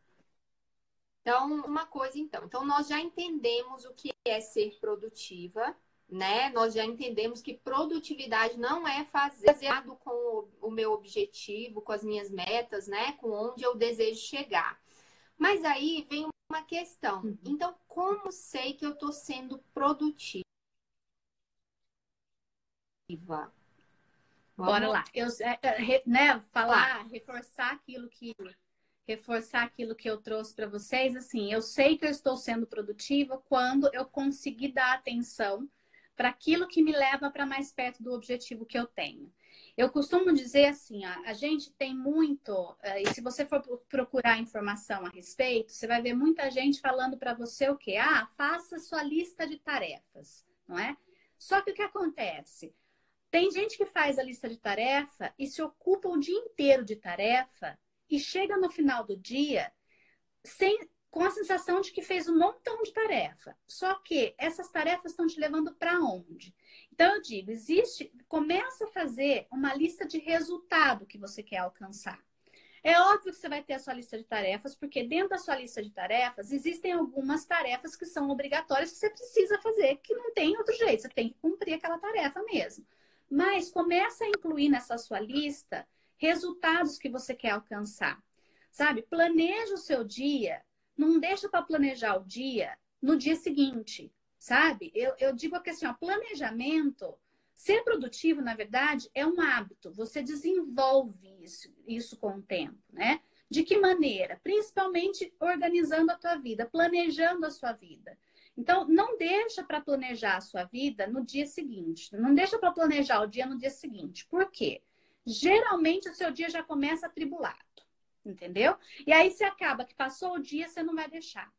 Então, uma coisa então. Então, nós já entendemos o que é ser produtiva, né? Nós já entendemos que produtividade não é fazer com o meu objetivo, com as minhas metas, né? Com onde eu desejo chegar. Mas aí vem uma questão. Uhum. Então, como sei que eu estou sendo produtiva? Bora lá. Eu, é, é, né, falar, reforçar aquilo que reforçar aquilo que eu trouxe para vocês, assim, eu sei que eu estou sendo produtiva quando eu conseguir dar atenção para aquilo que me leva para mais perto do objetivo que eu tenho. Eu costumo dizer assim, ó, a gente tem muito, eh, e se você for procurar informação a respeito, você vai ver muita gente falando para você o quê? Ah, faça sua lista de tarefas, não é? Só que o que acontece? Tem gente que faz a lista de tarefa e se ocupa o dia inteiro de tarefa e chega no final do dia sem, com a sensação de que fez um montão de tarefa. Só que essas tarefas estão te levando para onde? Então eu digo, existe, começa a fazer uma lista de resultado que você quer alcançar. É óbvio que você vai ter a sua lista de tarefas, porque dentro da sua lista de tarefas existem algumas tarefas que são obrigatórias que você precisa fazer, que não tem outro jeito, você tem que cumprir aquela tarefa mesmo. Mas começa a incluir nessa sua lista resultados que você quer alcançar. Sabe? Planeja o seu dia, não deixa para planejar o dia no dia seguinte, sabe? Eu, eu digo que assim, ó, planejamento, ser produtivo, na verdade, é um hábito. Você desenvolve isso, isso com o tempo, né? De que maneira? Principalmente organizando a tua vida, planejando a sua vida. Então, não deixa para planejar a sua vida no dia seguinte. Não deixa para planejar o dia no dia seguinte. Por quê? Geralmente o seu dia já começa atribulado, entendeu? E aí você acaba que passou o dia, você não vai deixar.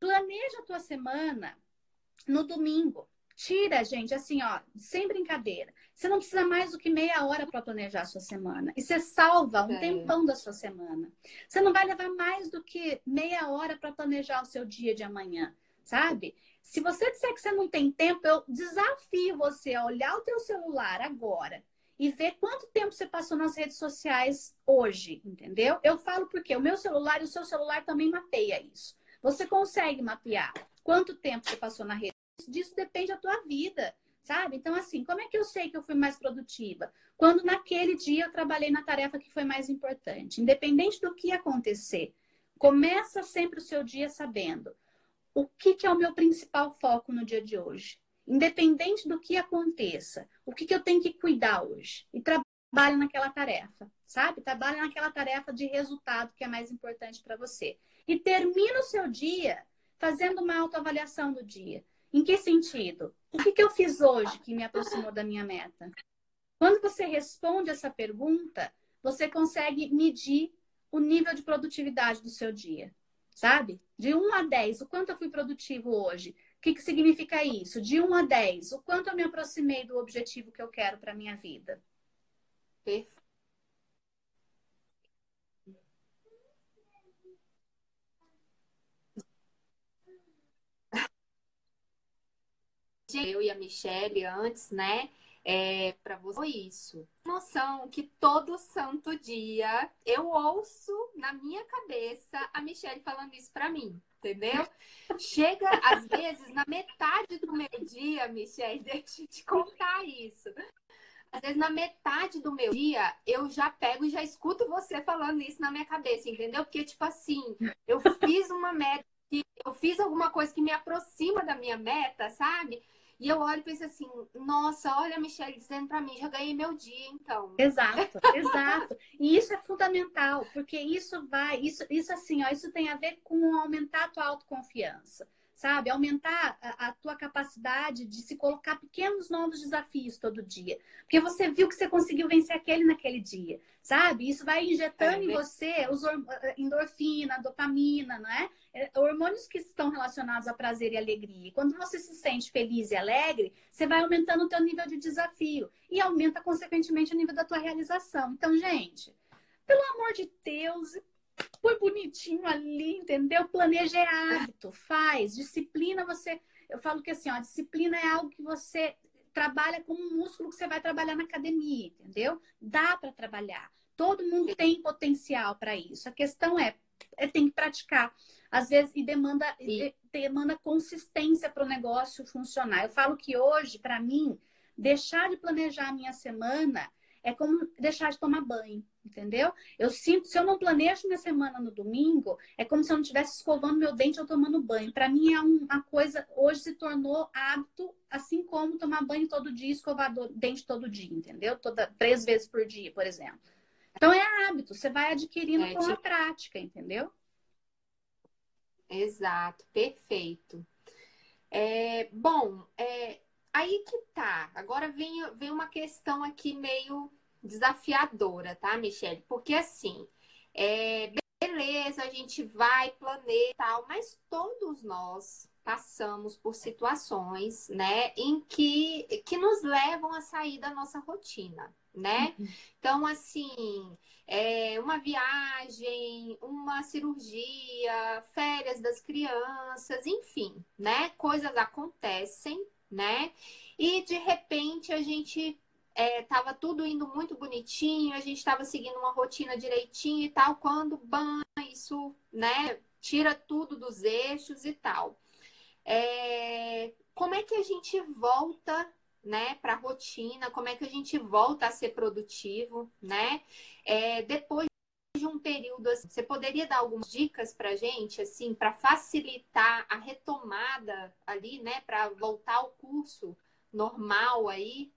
Planeja a tua semana no domingo. Tira, gente, assim, ó, sem brincadeira. Você não precisa mais do que meia hora para planejar a sua semana. E você salva um é. tempão da sua semana. Você não vai levar mais do que meia hora para planejar o seu dia de amanhã. Sabe? Se você disser que você não tem tempo, eu desafio você a olhar o teu celular agora e ver quanto tempo você passou nas redes sociais hoje, entendeu? Eu falo porque o meu celular e o seu celular também mapeia isso. Você consegue mapear quanto tempo você passou na rede. Disso depende da tua vida, sabe? Então, assim, como é que eu sei que eu fui mais produtiva? Quando naquele dia eu trabalhei na tarefa que foi mais importante. Independente do que acontecer, começa sempre o seu dia sabendo o que, que é o meu principal foco no dia de hoje independente do que aconteça, o que, que eu tenho que cuidar hoje? E trabalhe naquela tarefa, sabe? Trabalhe naquela tarefa de resultado que é mais importante para você. E termina o seu dia fazendo uma autoavaliação do dia. Em que sentido? O que, que eu fiz hoje que me aproximou da minha meta? Quando você responde essa pergunta, você consegue medir o nível de produtividade do seu dia, sabe? De 1 a 10, o quanto eu fui produtivo hoje? que, que significa isso? De 1 a 10, o quanto eu me aproximei do objetivo que eu quero para minha vida? Perfeito. Eu e a Michelle antes, né? É, para você isso. Noção que todo santo dia eu ouço na minha cabeça a Michelle falando isso para mim, entendeu? Chega às vezes na metade do meu dia, Michelle, deixa eu te contar isso. Às vezes na metade do meu dia eu já pego e já escuto você falando isso na minha cabeça, entendeu? Porque tipo assim, eu fiz uma meta, eu fiz alguma coisa que me aproxima da minha meta, sabe? E eu olho e penso assim, nossa, olha a Michelle dizendo para mim, já ganhei meu dia, então. Exato, exato. E isso é fundamental, porque isso vai, isso, isso assim, ó, isso tem a ver com aumentar a tua autoconfiança sabe? Aumentar a, a, tua capacidade de se colocar pequenos novos desafios todo dia. Porque você viu que você conseguiu vencer aquele naquele dia, sabe? Isso vai injetando é, em você os endorfina, dopamina, não é? é? Hormônios que estão relacionados a prazer e alegria. E quando você se sente feliz e alegre, você vai aumentando o teu nível de desafio e aumenta consequentemente o nível da tua realização. Então, gente, pelo amor de Deus, põe bonitinho ali, entendeu? Planeja é hábito, faz. Disciplina você. Eu falo que assim, ó, disciplina é algo que você trabalha como um músculo que você vai trabalhar na academia, entendeu? Dá para trabalhar. Todo mundo tem potencial para isso. A questão é, é tem que praticar. Às vezes, e demanda, e demanda consistência para o negócio funcionar. Eu falo que hoje, para mim, deixar de planejar a minha semana é como deixar de tomar banho, entendeu? Eu sinto, se eu não planejo minha semana no domingo, é como se eu não estivesse escovando meu dente ou tomando banho. Para mim é uma coisa, hoje se tornou hábito, assim como tomar banho todo dia, escovar dente todo dia, entendeu? Toda três vezes por dia, por exemplo. Então é hábito, você vai adquirindo é, com a prática, entendeu? Exato, perfeito. É, bom, é, Aí que tá. Agora vem, vem uma questão aqui meio desafiadora, tá, Michelle? Porque assim, é, beleza, a gente vai, planeja e tal, mas todos nós passamos por situações, né, em que, que nos levam a sair da nossa rotina, né? Uhum. Então, assim, é, uma viagem, uma cirurgia, férias das crianças, enfim, né? Coisas acontecem né? E de repente a gente estava é, tudo indo muito bonitinho, a gente estava seguindo uma rotina direitinho e tal, quando bam, isso, né, tira tudo dos eixos e tal. É, como é que a gente volta, né, para a rotina? Como é que a gente volta a ser produtivo, né? É, depois de um período assim, você poderia dar algumas dicas para gente, assim, para facilitar a retomada ali, né, para voltar ao curso normal aí?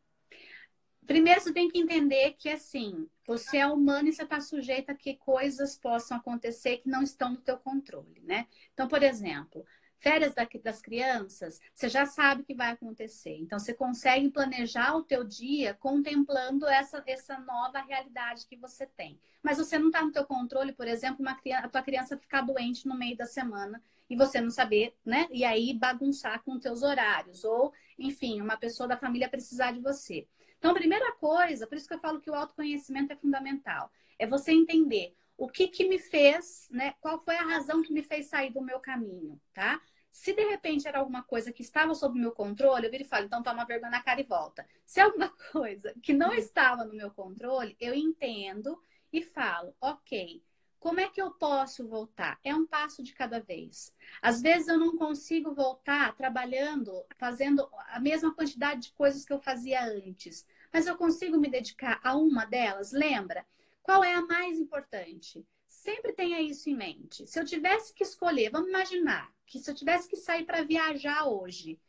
Primeiro, você tem que entender que, assim, você é humano e você está sujeito a que coisas possam acontecer que não estão no teu controle, né? Então, por exemplo, Férias das crianças, você já sabe que vai acontecer. Então, você consegue planejar o teu dia contemplando essa, essa nova realidade que você tem. Mas você não está no teu controle, por exemplo, uma criança, a tua criança ficar doente no meio da semana e você não saber, né? E aí bagunçar com os teus horários. Ou, enfim, uma pessoa da família precisar de você. Então, a primeira coisa, por isso que eu falo que o autoconhecimento é fundamental, é você entender o que que me fez, né? Qual foi a razão que me fez sair do meu caminho, tá? Se de repente era alguma coisa que estava sob meu controle, eu viro e falo, então toma vergonha na cara e volta. Se é alguma coisa que não estava no meu controle, eu entendo e falo, ok, como é que eu posso voltar? É um passo de cada vez. Às vezes eu não consigo voltar trabalhando, fazendo a mesma quantidade de coisas que eu fazia antes, mas eu consigo me dedicar a uma delas. Lembra? Qual é a mais importante? Sempre tenha isso em mente. Se eu tivesse que escolher, vamos imaginar que se eu tivesse que sair para viajar hoje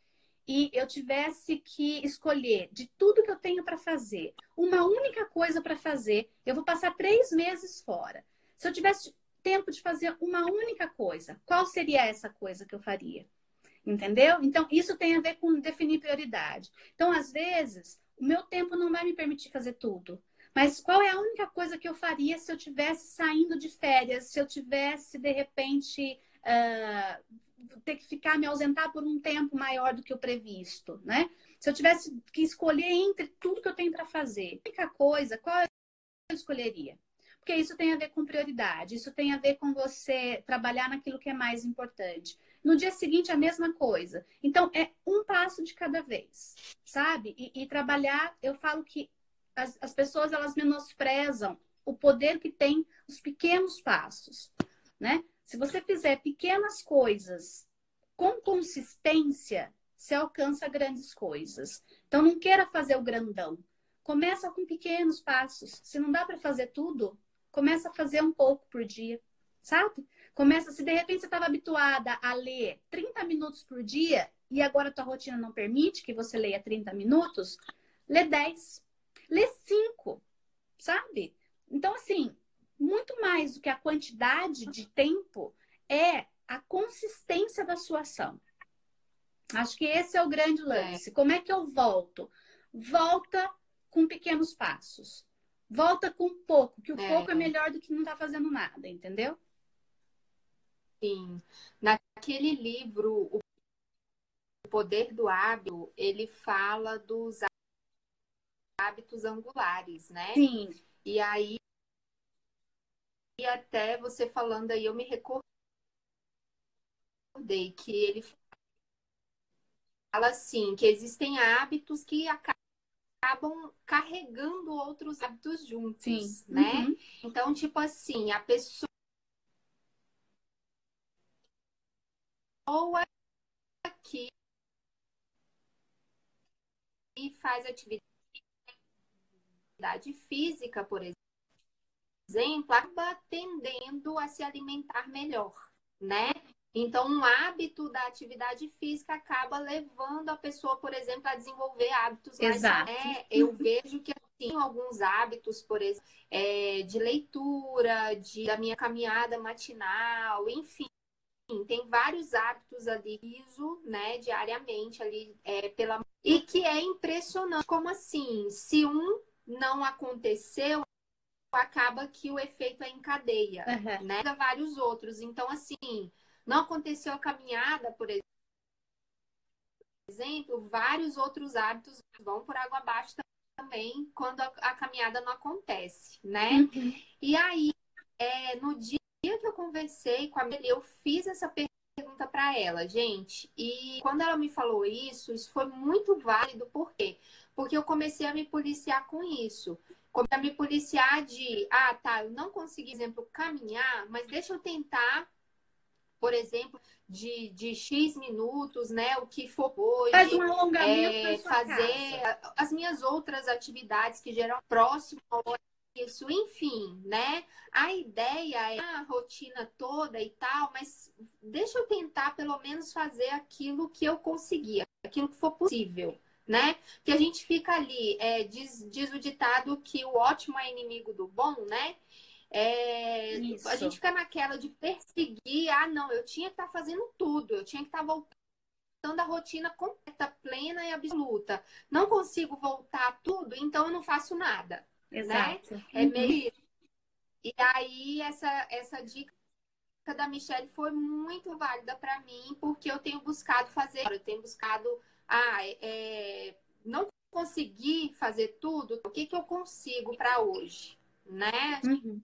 e eu tivesse que escolher de tudo que eu tenho para fazer, uma única coisa para fazer, eu vou passar três meses fora. Se eu tivesse tempo de fazer uma única coisa, qual seria essa coisa que eu faria? Entendeu? Então, isso tem a ver com definir prioridade. Então, às vezes, o meu tempo não vai me permitir fazer tudo. Mas qual é a única coisa que eu faria se eu tivesse saindo de férias, se eu tivesse, de repente, uh, ter que ficar, me ausentar por um tempo maior do que o previsto, né? Se eu tivesse que escolher entre tudo que eu tenho para fazer, a única coisa, qual eu escolheria? Porque isso tem a ver com prioridade, isso tem a ver com você trabalhar naquilo que é mais importante. No dia seguinte, a mesma coisa. Então, é um passo de cada vez, sabe? E, e trabalhar, eu falo que as, as pessoas elas menosprezam o poder que tem os pequenos passos, né? Se você fizer pequenas coisas com consistência, você alcança grandes coisas. Então não queira fazer o grandão. Começa com pequenos passos. Se não dá para fazer tudo, começa a fazer um pouco por dia, sabe? Começa, se de repente você estava habituada a ler 30 minutos por dia e agora tua rotina não permite que você leia 30 minutos, lê 10 lê cinco, sabe? Então, assim, muito mais do que a quantidade de tempo é a consistência da sua ação. Acho que esse é o grande lance. Como é que eu volto? Volta com pequenos passos. Volta com pouco, que o é. pouco é melhor do que não tá fazendo nada, entendeu? Sim. Naquele livro, O Poder do Hábito, ele fala dos hábitos angulares, né? Sim. E aí, e até você falando aí, eu me recordei que ele fala assim, que existem hábitos que acabam carregando outros hábitos juntos, Sim. né? Uhum. Então, tipo assim, a pessoa que faz atividade atividade física, por exemplo, acaba tendendo a se alimentar melhor, né? Então, um hábito da atividade física acaba levando a pessoa, por exemplo, a desenvolver hábitos Exato. mais. Né? Eu vejo que tem alguns hábitos, por exemplo, é, de leitura, de, da minha caminhada matinal, enfim. Tem vários hábitos ali, riso, né, diariamente ali é, pela e que é impressionante como assim, se um não aconteceu, acaba que o efeito é em cadeia, uhum. né? Vários outros. Então, assim, não aconteceu a caminhada, por exemplo, vários outros hábitos vão por água abaixo também quando a, a caminhada não acontece, né? Uhum. E aí, é, no dia que eu conversei com a Amelie, eu fiz essa pergunta para ela, gente. E quando ela me falou isso, isso foi muito válido, por quê? Porque eu comecei a me policiar com isso. Comecei a me policiar de, ah, tá, eu não consegui, exemplo, caminhar, mas deixa eu tentar, por exemplo, de, de X minutos, né? O que for hoje. Faz um alongamento é, fazer casa. as minhas outras atividades que geram próximo ao isso, enfim, né? A ideia é a rotina toda e tal, mas deixa eu tentar pelo menos fazer aquilo que eu conseguia, aquilo que for possível né? Que a gente fica ali, é, diz, diz o ditado que o ótimo é inimigo do bom, né? É, a gente fica naquela de perseguir, ah, não, eu tinha que estar tá fazendo tudo, eu tinha que estar tá voltando à rotina completa, plena e absoluta. Não consigo voltar a tudo, então eu não faço nada. Né? Exato. Né? É meio. E aí, essa, essa dica da Michelle foi muito válida para mim, porque eu tenho buscado fazer, eu tenho buscado ah, é, não consegui fazer tudo, o que, que eu consigo para hoje, né? Uhum.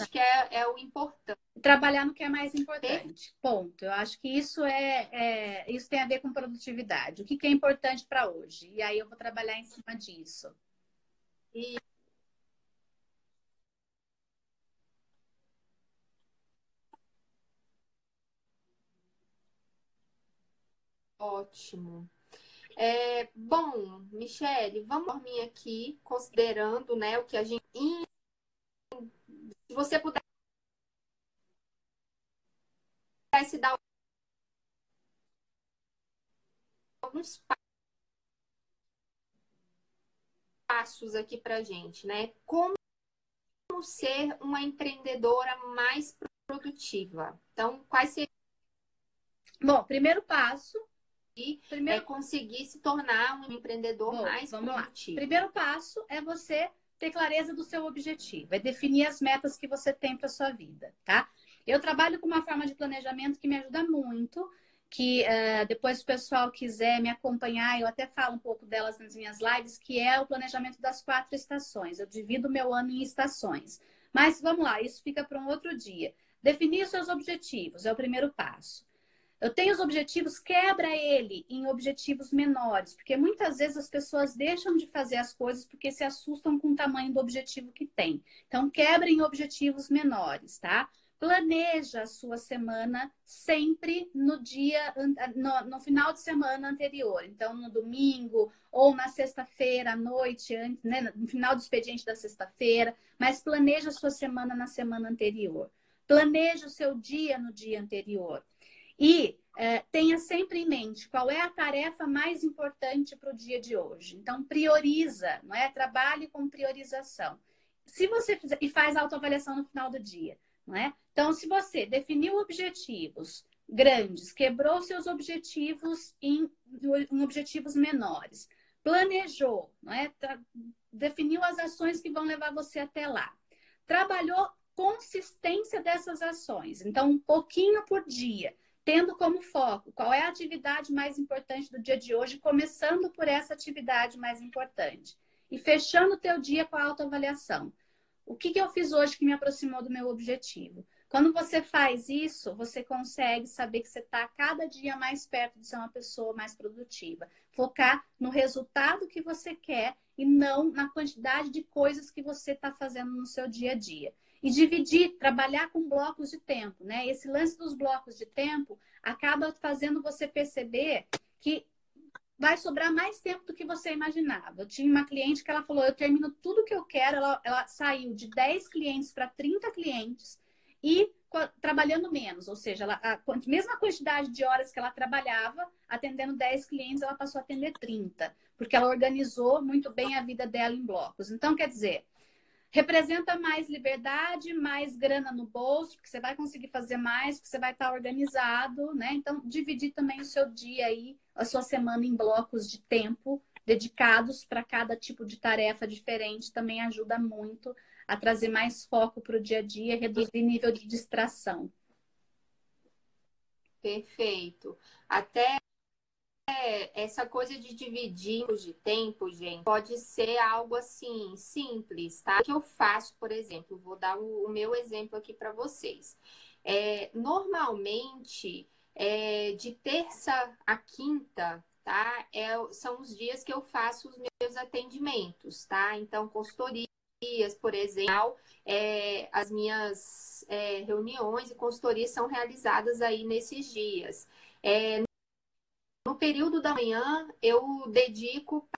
Acho que é, é, o importante. trabalhar no que é mais importante. Ponto. Eu acho que isso é, é isso tem a ver com produtividade. O que, que é importante para hoje? E aí eu vou trabalhar em cima disso. E... Ótimo. É, bom, Michele, vamos dormir aqui, considerando né, o que a gente. Se você puder se dar alguns passos aqui para gente, né? Como ser uma empreendedora mais produtiva? Então, quais seriam? Bom, primeiro passo primeiro... é conseguir se tornar um empreendedor Bom, mais vamos produtivo. Lá. Primeiro passo é você ter clareza do seu objetivo, é definir as metas que você tem para sua vida, tá? Eu trabalho com uma forma de planejamento que me ajuda muito, que uh, depois o pessoal quiser me acompanhar, eu até falo um pouco delas nas minhas lives, que é o planejamento das quatro estações. Eu divido o meu ano em estações. Mas vamos lá, isso fica para um outro dia. Definir os seus objetivos é o primeiro passo. Eu tenho os objetivos, quebra ele em objetivos menores, porque muitas vezes as pessoas deixam de fazer as coisas porque se assustam com o tamanho do objetivo que tem. Então, quebra em objetivos menores, tá? planeja a sua semana sempre no dia, no, no, final de semana anterior. Então, no domingo ou na sexta-feira à noite, né, no final do expediente da sexta-feira, mas planeja a sua semana na semana anterior. Planeja o seu dia no dia anterior. E é, tenha sempre em mente qual é a tarefa mais importante para o dia de hoje. Então, prioriza, não é? Trabalhe com priorização. Se você fizer, e faz autoavaliação no final do dia. Não é? Então, se você definiu objetivos grandes, quebrou seus objetivos em, em objetivos menores, planejou, não é? definiu as ações que vão levar você até lá, trabalhou consistência dessas ações, então um pouquinho por dia, tendo como foco qual é a atividade mais importante do dia de hoje, começando por essa atividade mais importante e fechando o teu dia com a autoavaliação. O que, que eu fiz hoje que me aproximou do meu objetivo? Quando você faz isso, você consegue saber que você está cada dia mais perto de ser uma pessoa mais produtiva. Focar no resultado que você quer e não na quantidade de coisas que você está fazendo no seu dia a dia. E dividir, trabalhar com blocos de tempo, né? Esse lance dos blocos de tempo acaba fazendo você perceber que vai sobrar mais tempo do que você imaginava. Eu tinha uma cliente que ela falou: eu termino tudo que eu quero. Ela, ela saiu de 10 clientes para 30 clientes e trabalhando menos, ou seja, ela, a mesma quantidade de horas que ela trabalhava, atendendo 10 clientes, ela passou a atender 30, porque ela organizou muito bem a vida dela em blocos. Então, quer dizer, representa mais liberdade, mais grana no bolso, porque você vai conseguir fazer mais, porque você vai estar organizado, né? Então, dividir também o seu dia aí, a sua semana em blocos de tempo dedicados para cada tipo de tarefa diferente também ajuda muito a trazer mais foco para o dia a dia, reduzir nível de distração. Perfeito. Até essa coisa de dividir de tempo, gente, pode ser algo assim simples, tá? O que eu faço, por exemplo, vou dar o, o meu exemplo aqui para vocês. É, normalmente, é, de terça a quinta, tá? É, são os dias que eu faço os meus atendimentos, tá? Então, consultoria por exemplo, é, as minhas é, reuniões e consultorias são realizadas aí nesses dias. É, período da manhã, eu dedico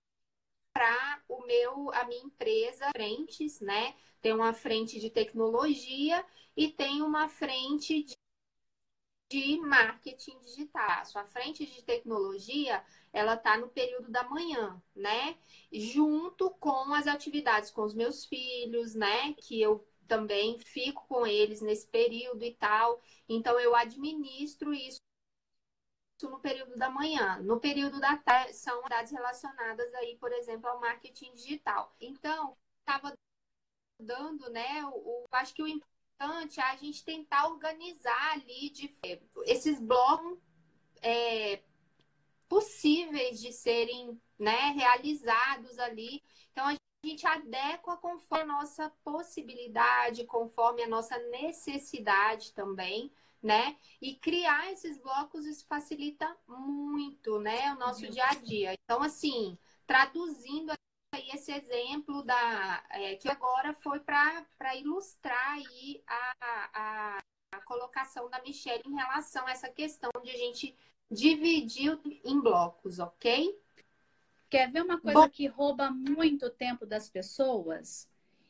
para o meu a minha empresa frentes, né? Tem uma frente de tecnologia e tem uma frente de de marketing digital. Sua frente de tecnologia, ela está no período da manhã, né? Junto com as atividades com os meus filhos, né? Que eu também fico com eles nesse período e tal. Então, eu administro isso no período da manhã. No período da tarde, são atividades relacionadas aí, por exemplo, ao marketing digital. Então, estava dando, né? O, acho que o importante é a gente tentar organizar ali de, esses blocos é, possíveis de serem né, realizados ali. Então, a gente adequa conforme a nossa possibilidade, conforme a nossa necessidade também, né? E criar esses blocos, isso facilita muito, né? O nosso dia a dia. Então, assim, traduzindo aí esse exemplo da é, que agora foi para ilustrar aí a, a, a colocação da Michelle em relação a essa questão de a gente dividir em blocos, ok? Quer ver uma coisa Bom... que rouba muito tempo das pessoas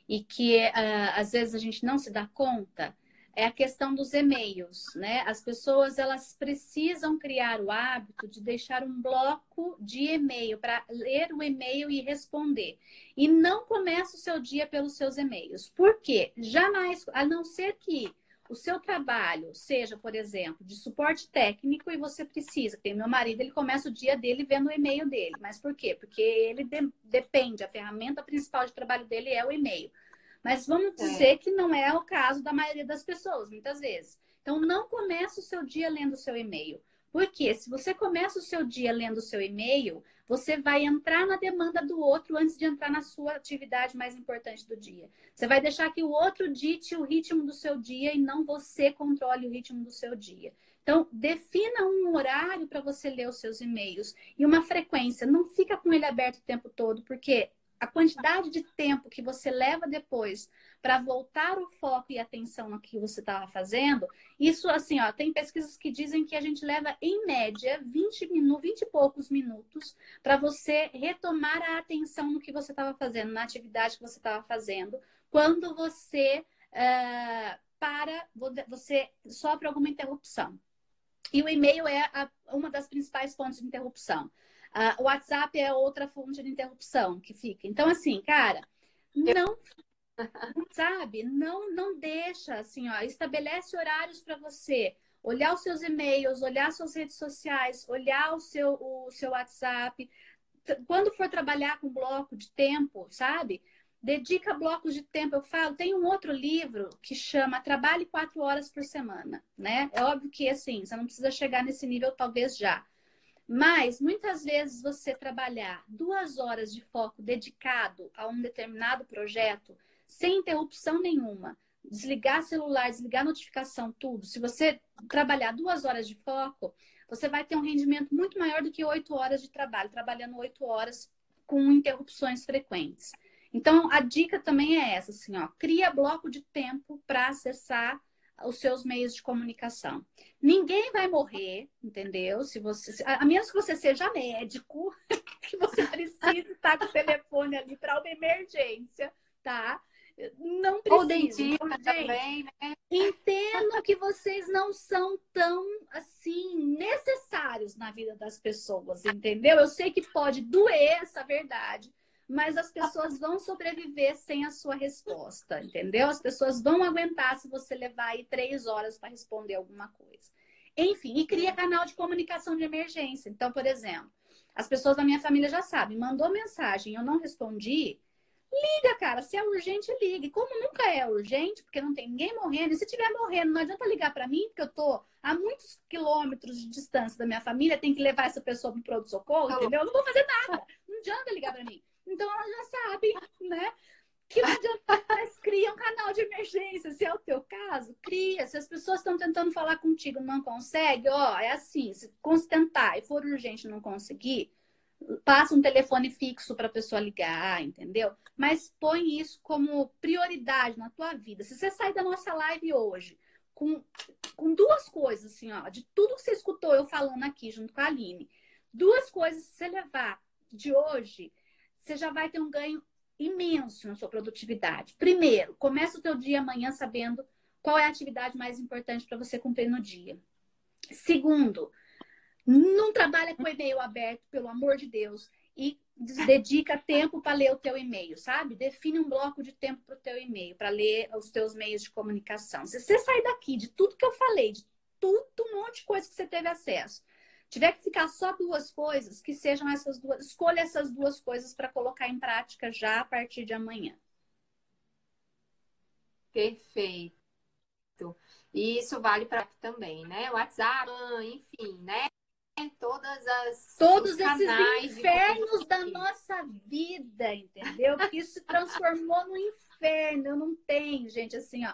e que uh, às vezes a gente não se dá conta? É a questão dos e-mails, né? As pessoas elas precisam criar o hábito de deixar um bloco de e-mail para ler o e-mail e responder. E não começa o seu dia pelos seus e-mails. Por quê? Jamais, a não ser que o seu trabalho seja, por exemplo, de suporte técnico e você precisa. Tem meu marido, ele começa o dia dele vendo o e-mail dele. Mas por quê? Porque ele de, depende, a ferramenta principal de trabalho dele é o e-mail. Mas vamos é. dizer é. que não é o caso da maioria das pessoas, muitas vezes. Então, não comece o seu dia lendo o seu e-mail. Porque se você começa o seu dia lendo o seu e-mail, você vai entrar na demanda do outro antes de entrar na sua atividade mais importante do dia. Você vai deixar que o outro dite o ritmo do seu dia e não você controle o ritmo do seu dia. Então, defina um horário para você ler os seus e-mails e uma frequência. Não fica com ele aberto o tempo todo, porque a quantidade de tempo que você leva depois para voltar o foco e atenção no que você estava fazendo, isso assim, ó, tem pesquisas que dizem que a gente leva em média 20 minutos, 20 e poucos minutos para você retomar a atenção no que você estava fazendo, na atividade que você estava fazendo, quando você uh, para, você sofre alguma interrupção. E o e-mail é a, uma das principais fontes de interrupção. Uh, o WhatsApp é outra fonte de interrupção que fica. Então, assim, cara, não sabe, não não deixa assim, ó, estabelece horários para você olhar os seus e-mails, olhar suas redes sociais, olhar o seu o seu WhatsApp. Quando for trabalhar com bloco de tempo, sabe? Dedica blocos de tempo. Eu falo, tem um outro livro que chama Trabalhe quatro horas por semana, né? É óbvio que assim, você não precisa chegar nesse nível talvez já. Mas muitas vezes você trabalhar duas horas de foco dedicado a um determinado projeto, sem interrupção nenhuma, desligar celular, desligar notificação, tudo. Se você trabalhar duas horas de foco, você vai ter um rendimento muito maior do que oito horas de trabalho, trabalhando oito horas com interrupções frequentes. Então, a dica também é essa, assim, ó, cria bloco de tempo para acessar os seus meios de comunicação. Ninguém vai morrer, entendeu? Se você, a menos que você seja médico, que você precise estar com o telefone ali para uma emergência, tá? Não precisa. Ou dentista também, né? Entendo que vocês não são tão assim necessários na vida das pessoas, entendeu? Eu sei que pode doer essa verdade, mas as pessoas vão sobreviver sem a sua resposta, entendeu? As pessoas vão aguentar se você levar aí três horas para responder alguma coisa. Enfim, e cria canal de comunicação de emergência. Então, por exemplo, as pessoas da minha família já sabem, mandou mensagem, eu não respondi, liga, cara. Se é urgente, ligue. Como nunca é urgente, porque não tem ninguém morrendo, e se tiver morrendo, não adianta ligar para mim, porque eu tô a muitos quilômetros de distância da minha família, tem que levar essa pessoa para o pronto-socorro, entendeu? Eu não vou fazer nada. Não adianta ligar para mim. Então ela já sabe, né? Que não adianta, mas cria um canal de emergência. Se é o teu caso, cria. Se as pessoas estão tentando falar contigo não consegue, ó, é assim, se tentar e for urgente não conseguir, passa um telefone fixo para a pessoa ligar, entendeu? Mas põe isso como prioridade na tua vida. Se você sair da nossa live hoje com, com duas coisas, assim, ó, de tudo que você escutou eu falando aqui junto com a Aline, duas coisas, se você levar de hoje, você já vai ter um ganho imenso na sua produtividade. Primeiro, começa o teu dia amanhã sabendo qual é a atividade mais importante para você cumprir no dia. Segundo, não trabalha com e-mail aberto, pelo amor de Deus, e dedica tempo para ler o teu e-mail, sabe? Define um bloco de tempo para o teu e-mail, para ler os teus meios de comunicação. Se você sair daqui de tudo que eu falei, de tudo, um monte de coisa que você teve acesso, tiver que ficar só duas coisas, que sejam essas duas, escolha essas duas coisas para colocar em prática já a partir de amanhã. Perfeito. E isso vale para também, né? WhatsApp, enfim, né? Todas as todos esses infernos da nossa vida, entendeu? Porque isso se transformou no inferno. Eu não tenho, gente, assim, ó.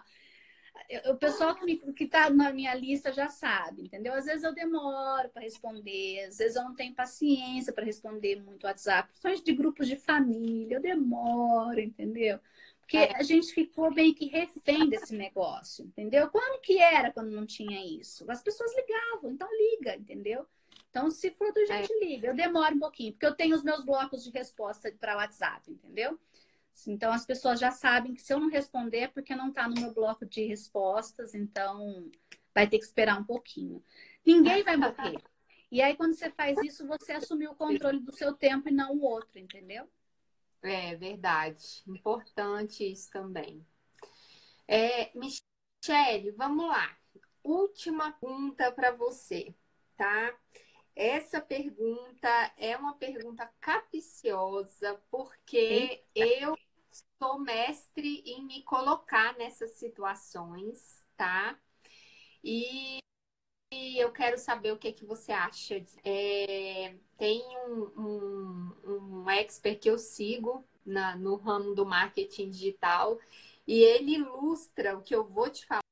O pessoal que, me, que tá na minha lista já sabe, entendeu? Às vezes eu demoro para responder, às vezes eu não tenho paciência para responder muito WhatsApp, principalmente de grupos de família, eu demoro, entendeu? Porque é. a gente ficou meio que refém desse negócio, entendeu? Quando que era quando não tinha isso? As pessoas ligavam, então liga, entendeu? Então, se for do gente, é. liga. Eu demoro um pouquinho, porque eu tenho os meus blocos de resposta para WhatsApp, entendeu? Então, as pessoas já sabem que se eu não responder é porque não está no meu bloco de respostas, então vai ter que esperar um pouquinho. Ninguém vai morrer. E aí, quando você faz isso, você assumiu o controle do seu tempo e não o outro, entendeu? É verdade. Importante isso também. É, Michele, vamos lá. Última pergunta para você, tá? Essa pergunta é uma pergunta capiciosa, porque eu sou mestre em me colocar nessas situações, tá? E e eu quero saber o que, que você acha. É, tem um, um, um expert que eu sigo na, no ramo do marketing digital e ele ilustra o que eu vou te falar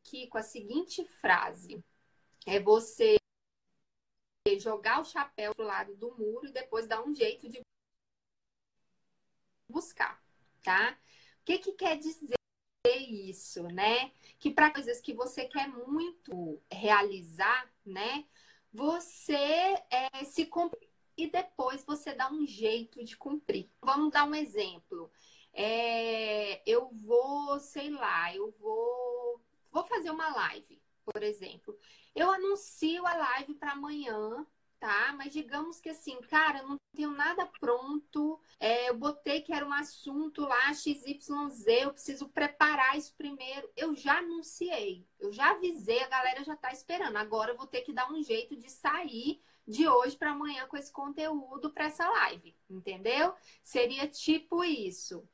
aqui com a seguinte frase: é você jogar o chapéu pro lado do muro e depois dar um jeito de buscar, tá? O que, que quer dizer isso, né? Que para coisas que você quer muito realizar, né? Você é, se cumpre e depois você dá um jeito de cumprir. Vamos dar um exemplo. É, eu vou, sei lá, eu vou, vou fazer uma live, por exemplo. Eu anuncio a live para amanhã, tá? Mas digamos que assim, cara, eu não tenho nada pronto, é, eu botei que era um assunto lá, XYZ, eu preciso preparar isso primeiro. Eu já anunciei, eu já avisei, a galera já tá esperando. Agora eu vou ter que dar um jeito de sair de hoje para amanhã com esse conteúdo para essa live, entendeu? Seria tipo isso,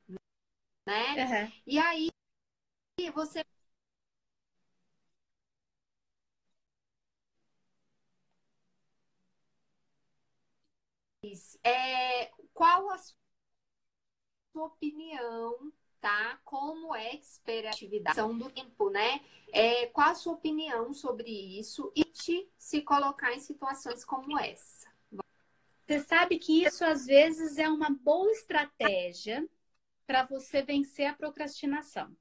né? Uhum. E aí você é, qual a sua opinião, tá? Como é atividade do tempo, né? É, qual a sua opinião sobre isso e te se colocar em situações como essa? Você sabe que isso às vezes é uma boa estratégia para você vencer a procrastinação.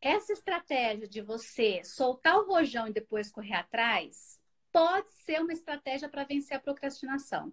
Essa estratégia de você soltar o rojão e depois correr atrás pode ser uma estratégia para vencer a procrastinação.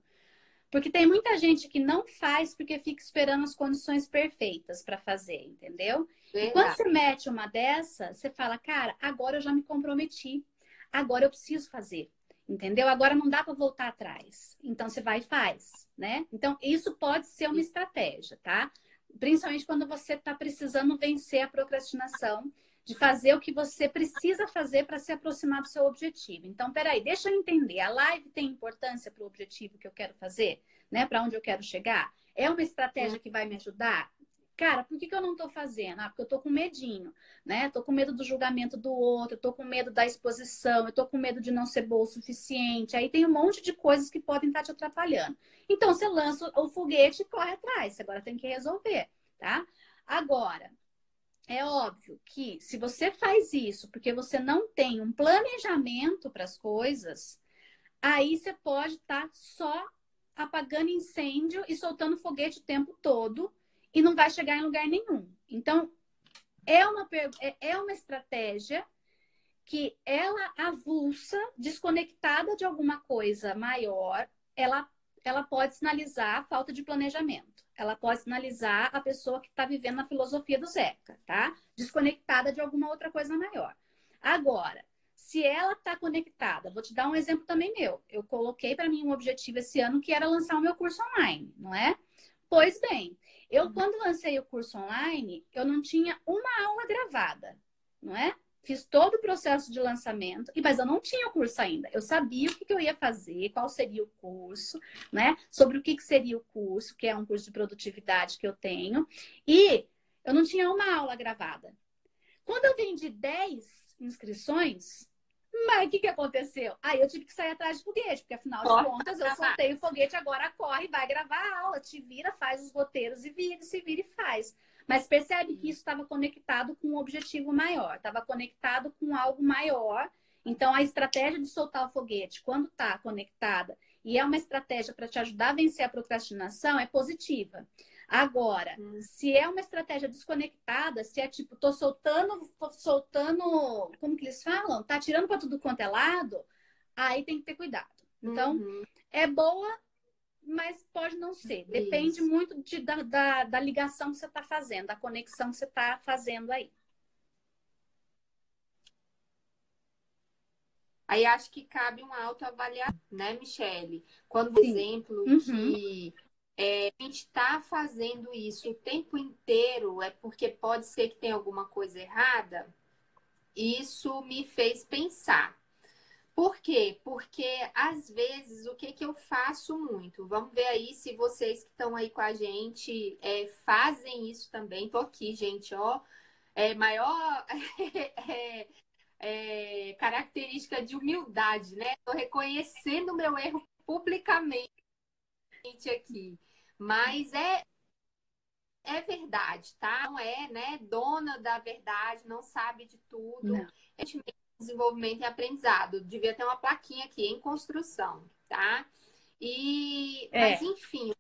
Porque tem muita gente que não faz porque fica esperando as condições perfeitas para fazer, entendeu? E quando você mete uma dessa, você fala, cara, agora eu já me comprometi. Agora eu preciso fazer. Entendeu? Agora não dá para voltar atrás. Então você vai e faz, né? Então isso pode ser uma estratégia, tá? Principalmente quando você está precisando vencer a procrastinação de fazer o que você precisa fazer para se aproximar do seu objetivo. Então, peraí, deixa eu entender. A live tem importância para o objetivo que eu quero fazer, né? Para onde eu quero chegar? É uma estratégia que vai me ajudar? Cara, por que, que eu não estou fazendo? Ah, porque eu estou com medinho, né? Estou com medo do julgamento do outro, estou com medo da exposição, estou com medo de não ser boa o suficiente. Aí tem um monte de coisas que podem estar tá te atrapalhando. Então, você lança o foguete e corre atrás. Você agora tem que resolver, tá? Agora, é óbvio que se você faz isso porque você não tem um planejamento para as coisas, aí você pode estar tá só apagando incêndio e soltando foguete o tempo todo e não vai chegar em lugar nenhum. Então, é uma, é, é uma estratégia que ela avulsa, desconectada de alguma coisa maior, ela, ela pode sinalizar a falta de planejamento ela pode sinalizar a pessoa que está vivendo na filosofia do Zeca, tá? Desconectada de alguma outra coisa maior. Agora, se ela está conectada, vou te dar um exemplo também meu. Eu coloquei para mim um objetivo esse ano que era lançar o meu curso online, não é? Pois bem, eu uhum. quando lancei o curso online, eu não tinha uma aula gravada, não é? Fiz todo o processo de lançamento, mas eu não tinha o curso ainda. Eu sabia o que, eu ia fazer, qual seria o curso, né? Sobre o que, que seria o curso, que é um curso de produtividade que eu tenho. E eu não tinha uma aula gravada. Quando eu vendi 10 inscrições. Mas o que, que aconteceu? Aí eu tive que sair atrás de foguete, porque afinal de contas eu soltei o foguete, agora corre, vai gravar a aula, te vira, faz os roteiros e vira, se vira e faz. Mas percebe que isso estava conectado com um objetivo maior, estava conectado com algo maior. Então, a estratégia de soltar o foguete, quando está conectada e é uma estratégia para te ajudar a vencer a procrastinação, é positiva. Agora, hum. se é uma estratégia desconectada, se é tipo, tô soltando, tô soltando, como que eles falam? Tá tirando para tudo quanto é lado, aí tem que ter cuidado. Então, uhum. é boa, mas pode não ser. Depende Isso. muito de, da, da, da, ligação que você está fazendo, da conexão que você está fazendo aí. Aí acho que cabe uma autoavaliação, né, Michele? Quando, por exemplo, uhum. que é, a gente está fazendo isso o tempo inteiro, é porque pode ser que tenha alguma coisa errada. Isso me fez pensar. Por quê? Porque às vezes o que, que eu faço muito? Vamos ver aí se vocês que estão aí com a gente é, fazem isso também. Tô aqui, gente, ó. É maior é, é, característica de humildade, né? Tô reconhecendo o meu erro publicamente aqui. Mas é é verdade, tá? Não é, né, dona da verdade, não sabe de tudo. Não. É desenvolvimento e aprendizado. Devia ter uma plaquinha aqui em construção, tá? E é. mas enfim,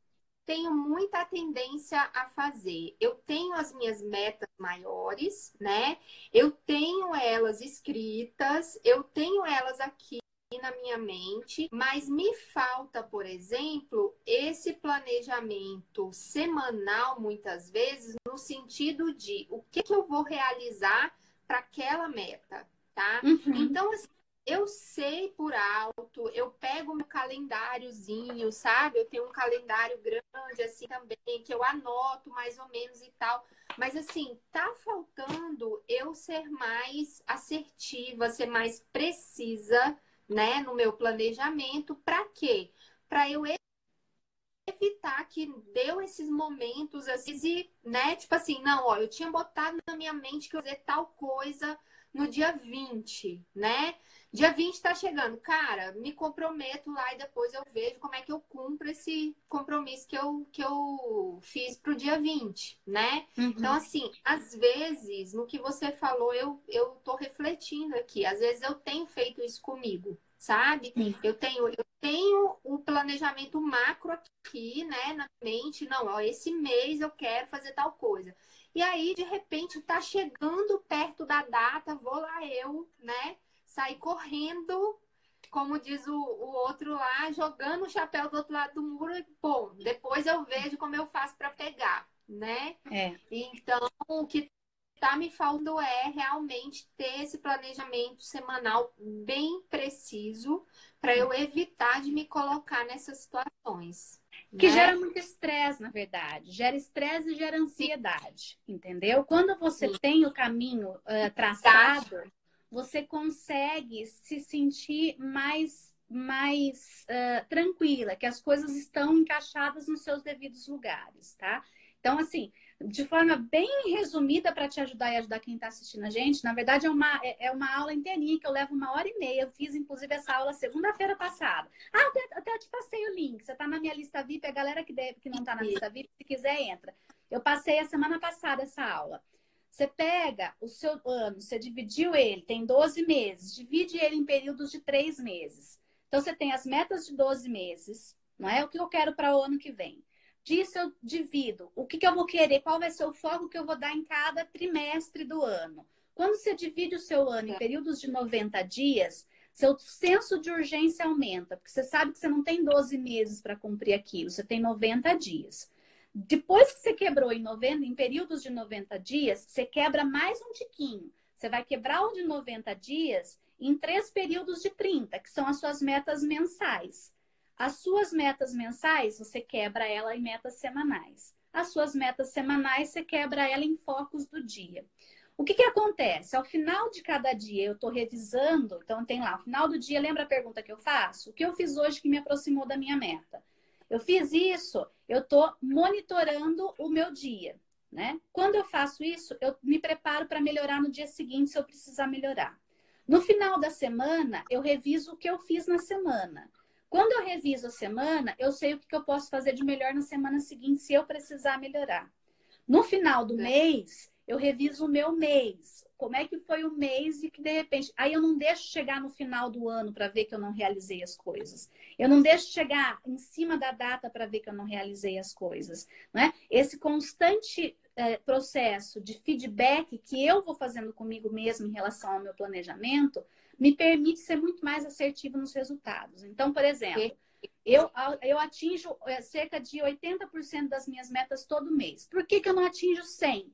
tenho muita tendência a fazer. Eu tenho as minhas metas maiores, né? Eu tenho elas escritas, eu tenho elas aqui na minha mente, mas me falta, por exemplo, esse planejamento semanal, muitas vezes, no sentido de o que, que eu vou realizar para aquela meta, tá? Uhum. Então, assim, eu sei por alto, eu pego meu calendáriozinho, sabe? Eu tenho um calendário grande assim também, que eu anoto mais ou menos e tal. Mas assim, tá faltando eu ser mais assertiva, ser mais precisa né, no meu planejamento, para quê? Para eu evitar que deu esses momentos assim, né, tipo assim, não, ó, eu tinha botado na minha mente que eu ia fazer tal coisa no dia 20, né? Dia 20 tá chegando. Cara, me comprometo lá e depois eu vejo como é que eu cumpro esse compromisso que eu, que eu fiz pro dia 20, né? Uhum. Então, assim, às vezes, no que você falou, eu, eu tô refletindo aqui. Às vezes eu tenho feito isso comigo, sabe? Sim. Eu tenho, eu tenho o planejamento macro aqui, né, na mente. Não, ó, esse mês eu quero fazer tal coisa. E aí, de repente, tá chegando perto da data, vou lá eu, né? sair correndo, como diz o, o outro lá, jogando o chapéu do outro lado do muro e, bom, depois eu vejo como eu faço para pegar, né? É. Então, o que tá me faltando é realmente ter esse planejamento semanal bem preciso para eu evitar de me colocar nessas situações. Que né? gera muito estresse, na verdade. Gera estresse e gera ansiedade, entendeu? Quando você Sim. tem o caminho uh, traçado, você consegue se sentir mais, mais uh, tranquila, que as coisas estão encaixadas nos seus devidos lugares, tá? Então, assim, de forma bem resumida para te ajudar e ajudar quem está assistindo a gente, na verdade é uma, é, é uma aula inteirinha que eu levo uma hora e meia. Eu fiz, inclusive, essa aula segunda-feira passada. Ah, até, até te passei o link. Você está na minha lista VIP, a galera que, deve, que não está na lista VIP, se quiser, entra. Eu passei a semana passada essa aula. Você pega o seu ano, você dividiu ele, tem 12 meses, divide ele em períodos de 3 meses. Então, você tem as metas de 12 meses, não é? O que eu quero para o ano que vem. Disso eu divido. O que, que eu vou querer? Qual vai ser o foco que eu vou dar em cada trimestre do ano? Quando você divide o seu ano em períodos de 90 dias, seu senso de urgência aumenta, porque você sabe que você não tem 12 meses para cumprir aquilo, você tem 90 dias. Depois que você quebrou em 90, em períodos de 90 dias, você quebra mais um tiquinho. Você vai quebrar o de 90 dias em três períodos de 30, que são as suas metas mensais. As suas metas mensais, você quebra ela em metas semanais. As suas metas semanais, você quebra ela em focos do dia. O que, que acontece? Ao final de cada dia, eu estou revisando, então tem lá, ao final do dia, lembra a pergunta que eu faço? O que eu fiz hoje que me aproximou da minha meta? Eu fiz isso, eu estou monitorando o meu dia, né? Quando eu faço isso, eu me preparo para melhorar no dia seguinte se eu precisar melhorar. No final da semana, eu reviso o que eu fiz na semana. Quando eu reviso a semana, eu sei o que eu posso fazer de melhor na semana seguinte se eu precisar melhorar. No final do é. mês, eu reviso o meu mês. Como é que foi o mês e que de repente. Aí eu não deixo chegar no final do ano para ver que eu não realizei as coisas. Eu não deixo chegar em cima da data para ver que eu não realizei as coisas. Né? Esse constante é, processo de feedback que eu vou fazendo comigo mesmo em relação ao meu planejamento me permite ser muito mais assertivo nos resultados. Então, por exemplo. Eu, eu atinjo é, cerca de 80% das minhas metas todo mês. Por que, que eu não atinjo 100?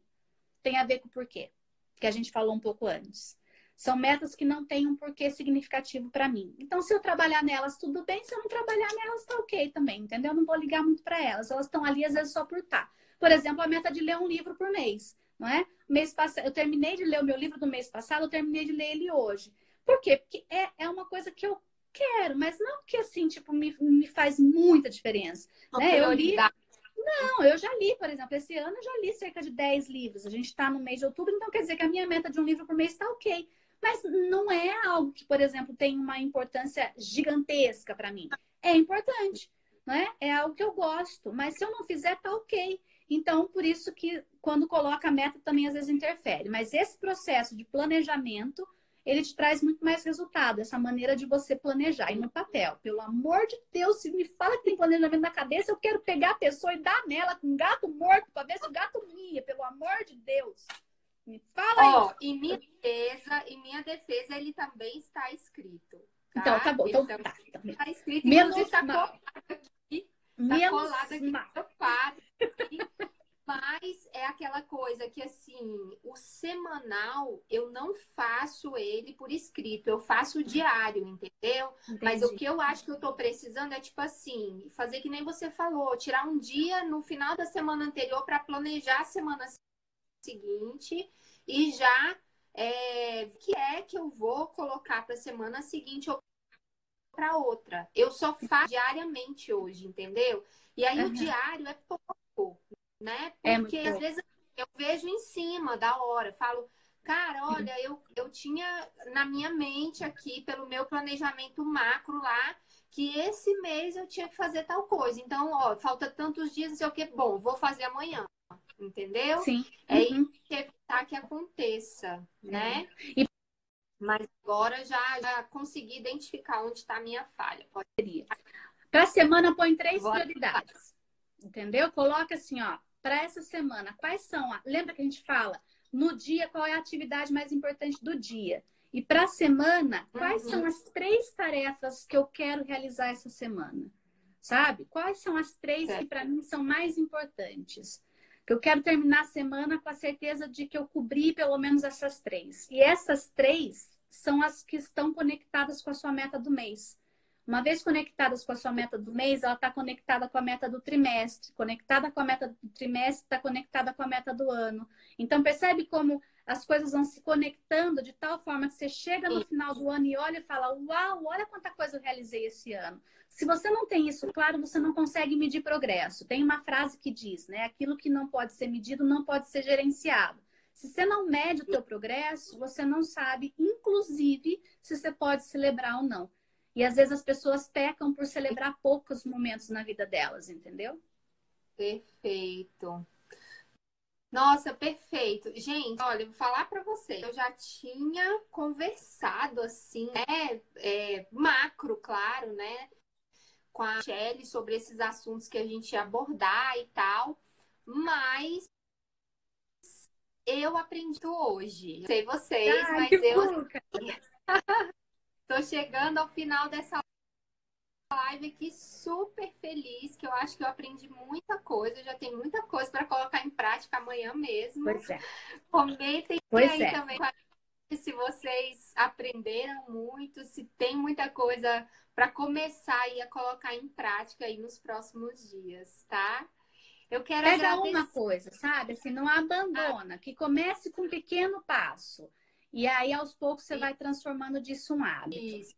tem a ver com o porquê, que a gente falou um pouco antes. São metas que não têm um porquê significativo para mim. Então, se eu trabalhar nelas, tudo bem. Se eu não trabalhar nelas, tá ok também, entendeu? Eu não vou ligar muito para elas. Elas estão ali, às vezes, só por estar. Tá. Por exemplo, a meta de ler um livro por mês, não é? Mês passado, eu terminei de ler o meu livro do mês passado, eu terminei de ler ele hoje. Por quê? Porque é, é uma coisa que eu quero, mas não que assim, tipo, me, me faz muita diferença. né? Eu li, não, eu já li, por exemplo, esse ano eu já li cerca de 10 livros. A gente está no mês de outubro, então quer dizer que a minha meta de um livro por mês está ok. Mas não é algo que, por exemplo, tem uma importância gigantesca para mim. É importante, não é? É algo que eu gosto, mas se eu não fizer, tá ok. Então, por isso que quando coloca a meta também às vezes interfere. Mas esse processo de planejamento ele te traz muito mais resultado, essa maneira de você planejar. E no papel, pelo amor de Deus, se me fala que tem planejamento na cabeça, eu quero pegar a pessoa e dar nela com um gato morto para ver se o gato mia, pelo amor de Deus. Me fala Ó, em minha defesa, em minha defesa, ele também está escrito. Tá? Então, tá bom. Então, tá, tá. Está escrito, Menos está colado aqui. Está Menos colado aqui. Mas é aquela coisa que, assim, o semanal eu não faço ele por escrito, eu faço o diário, entendeu? Entendi. Mas o que eu acho que eu tô precisando é, tipo assim, fazer que nem você falou, tirar um dia no final da semana anterior para planejar a semana seguinte e já é, que é que eu vou colocar para a semana seguinte ou para outra. Eu só faço diariamente hoje, entendeu? E aí uhum. o diário é pouco né? É Porque é às vezes eu vejo em cima da hora, falo, cara, olha, eu, eu tinha na minha mente aqui, pelo meu planejamento macro lá, que esse mês eu tinha que fazer tal coisa. Então, ó, falta tantos dias, não sei o que, bom, vou fazer amanhã. Entendeu? Sim. É uhum. evitar que aconteça, né? E... Mas agora já, já consegui identificar onde está a minha falha. Pode... Para semana, põe três prioridades. Entendeu? Coloca assim, ó, para essa semana, quais são? A... Lembra que a gente fala no dia qual é a atividade mais importante do dia? E para a semana, quais uhum. são as três tarefas que eu quero realizar essa semana? Sabe? Quais são as três certo. que para mim são mais importantes? Que eu quero terminar a semana com a certeza de que eu cobri pelo menos essas três. E essas três são as que estão conectadas com a sua meta do mês. Uma vez conectadas com a sua meta do mês, ela está conectada com a meta do trimestre. Conectada com a meta do trimestre, está conectada com a meta do ano. Então, percebe como as coisas vão se conectando de tal forma que você chega no final do ano e olha e fala: Uau, olha quanta coisa eu realizei esse ano. Se você não tem isso claro, você não consegue medir progresso. Tem uma frase que diz, né? Aquilo que não pode ser medido não pode ser gerenciado. Se você não mede o teu progresso, você não sabe, inclusive, se você pode celebrar ou não. E às vezes as pessoas pecam por celebrar poucos momentos na vida delas, entendeu? Perfeito. Nossa, perfeito. Gente, olha, vou falar para você. Eu já tinha conversado assim, né? É, macro, claro, né? Com a Shelly sobre esses assuntos que a gente ia abordar e tal. Mas eu aprendi hoje. Não sei vocês, Ai, mas eu. Tô chegando ao final dessa live aqui super feliz, que eu acho que eu aprendi muita coisa, já tem muita coisa para colocar em prática amanhã mesmo. Pois é. Comentem pois aí é. também se vocês aprenderam muito, se tem muita coisa para começar aí a colocar em prática aí nos próximos dias, tá? Eu quero Pega agradecer... uma coisa, sabe? Assim, não abandona, ah. que comece com um pequeno passo. E aí, aos poucos, você vai transformando disso um hábito. Isso.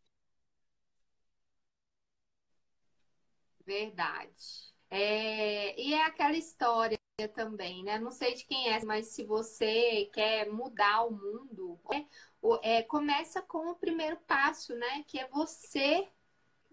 Verdade. É, e é aquela história, também, né? Não sei de quem é, mas se você quer mudar o mundo, é, é, começa com o primeiro passo, né? Que é você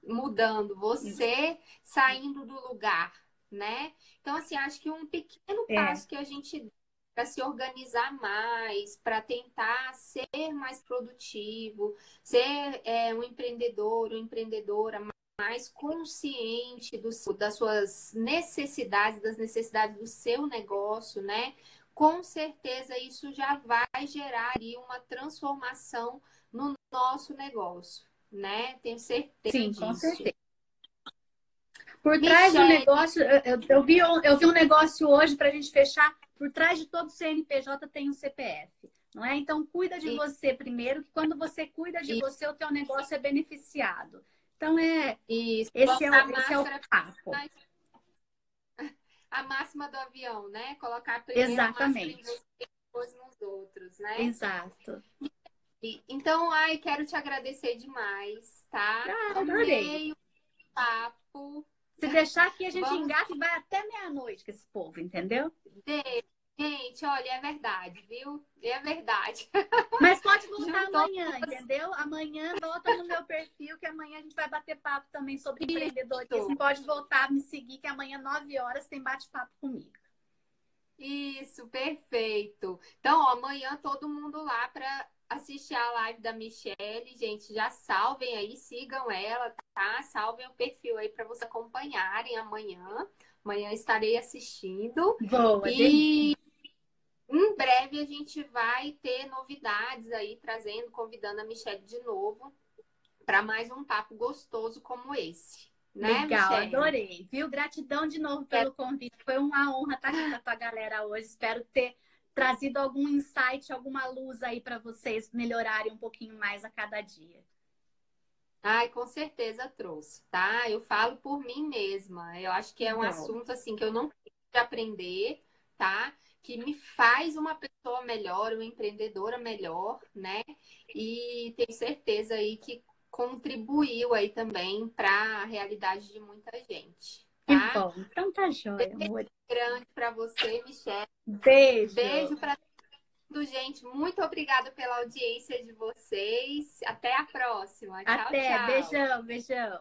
mudando, você saindo do lugar, né? Então, assim, acho que um pequeno é. passo que a gente para se organizar mais, para tentar ser mais produtivo, ser é, um empreendedor, uma empreendedora mais consciente do, das suas necessidades, das necessidades do seu negócio, né? Com certeza isso já vai gerar ali uma transformação no nosso negócio, né? Tenho certeza Sim, disso. com certeza. Por trás do negócio, eu, eu, vi, eu vi um negócio hoje para a gente fechar por trás de todo CNPJ tem um CPF. Não é? Então, cuida de você primeiro, que quando você cuida de você, o teu negócio é beneficiado. Então, é, Isso. Esse, é o, esse é o papo. A máxima do avião, né? Colocar primeiro Exatamente. depois nos outros, né? Exato. Então, ai, quero te agradecer demais, tá? Ah, adorei. o papo. Se deixar aqui, a gente Vamos... engata e vai até meia-noite com esse povo, entendeu? Gente, olha, é verdade, viu? É verdade. Mas pode voltar Juntou amanhã, entendeu? Amanhã volta no meu perfil, que amanhã a gente vai bater papo também sobre empreendedorismo. Pode voltar, me seguir, que amanhã, 9 horas, tem bate-papo comigo. Isso, perfeito. Então, ó, amanhã todo mundo lá para assistir a live da Michelle, gente, já salvem aí, sigam ela, tá? Salvem o perfil aí para vocês acompanharem amanhã. Amanhã estarei assistindo. Boa, e em breve a gente vai ter novidades aí, trazendo, convidando a Michelle de novo para mais um papo gostoso como esse. Né, Legal, Michelle? adorei. Viu? Gratidão de novo pelo convite. Foi uma honra estar aqui com a tua galera hoje. Espero ter trazido algum insight, alguma luz aí para vocês melhorarem um pouquinho mais a cada dia. Ai, com certeza trouxe, tá? Eu falo por mim mesma. Eu acho que é um Bom. assunto assim que eu não de aprender, tá? Que me faz uma pessoa melhor, uma empreendedora melhor, né? E tenho certeza aí que contribuiu aí também para a realidade de muita gente. Tá? Que bom. Então tá joia, amor. grande para você, Michelle. Beijo. Beijo para todo gente. Muito obrigada pela audiência de vocês. Até a próxima. Tchau, Até. Tchau. Beijão, beijão.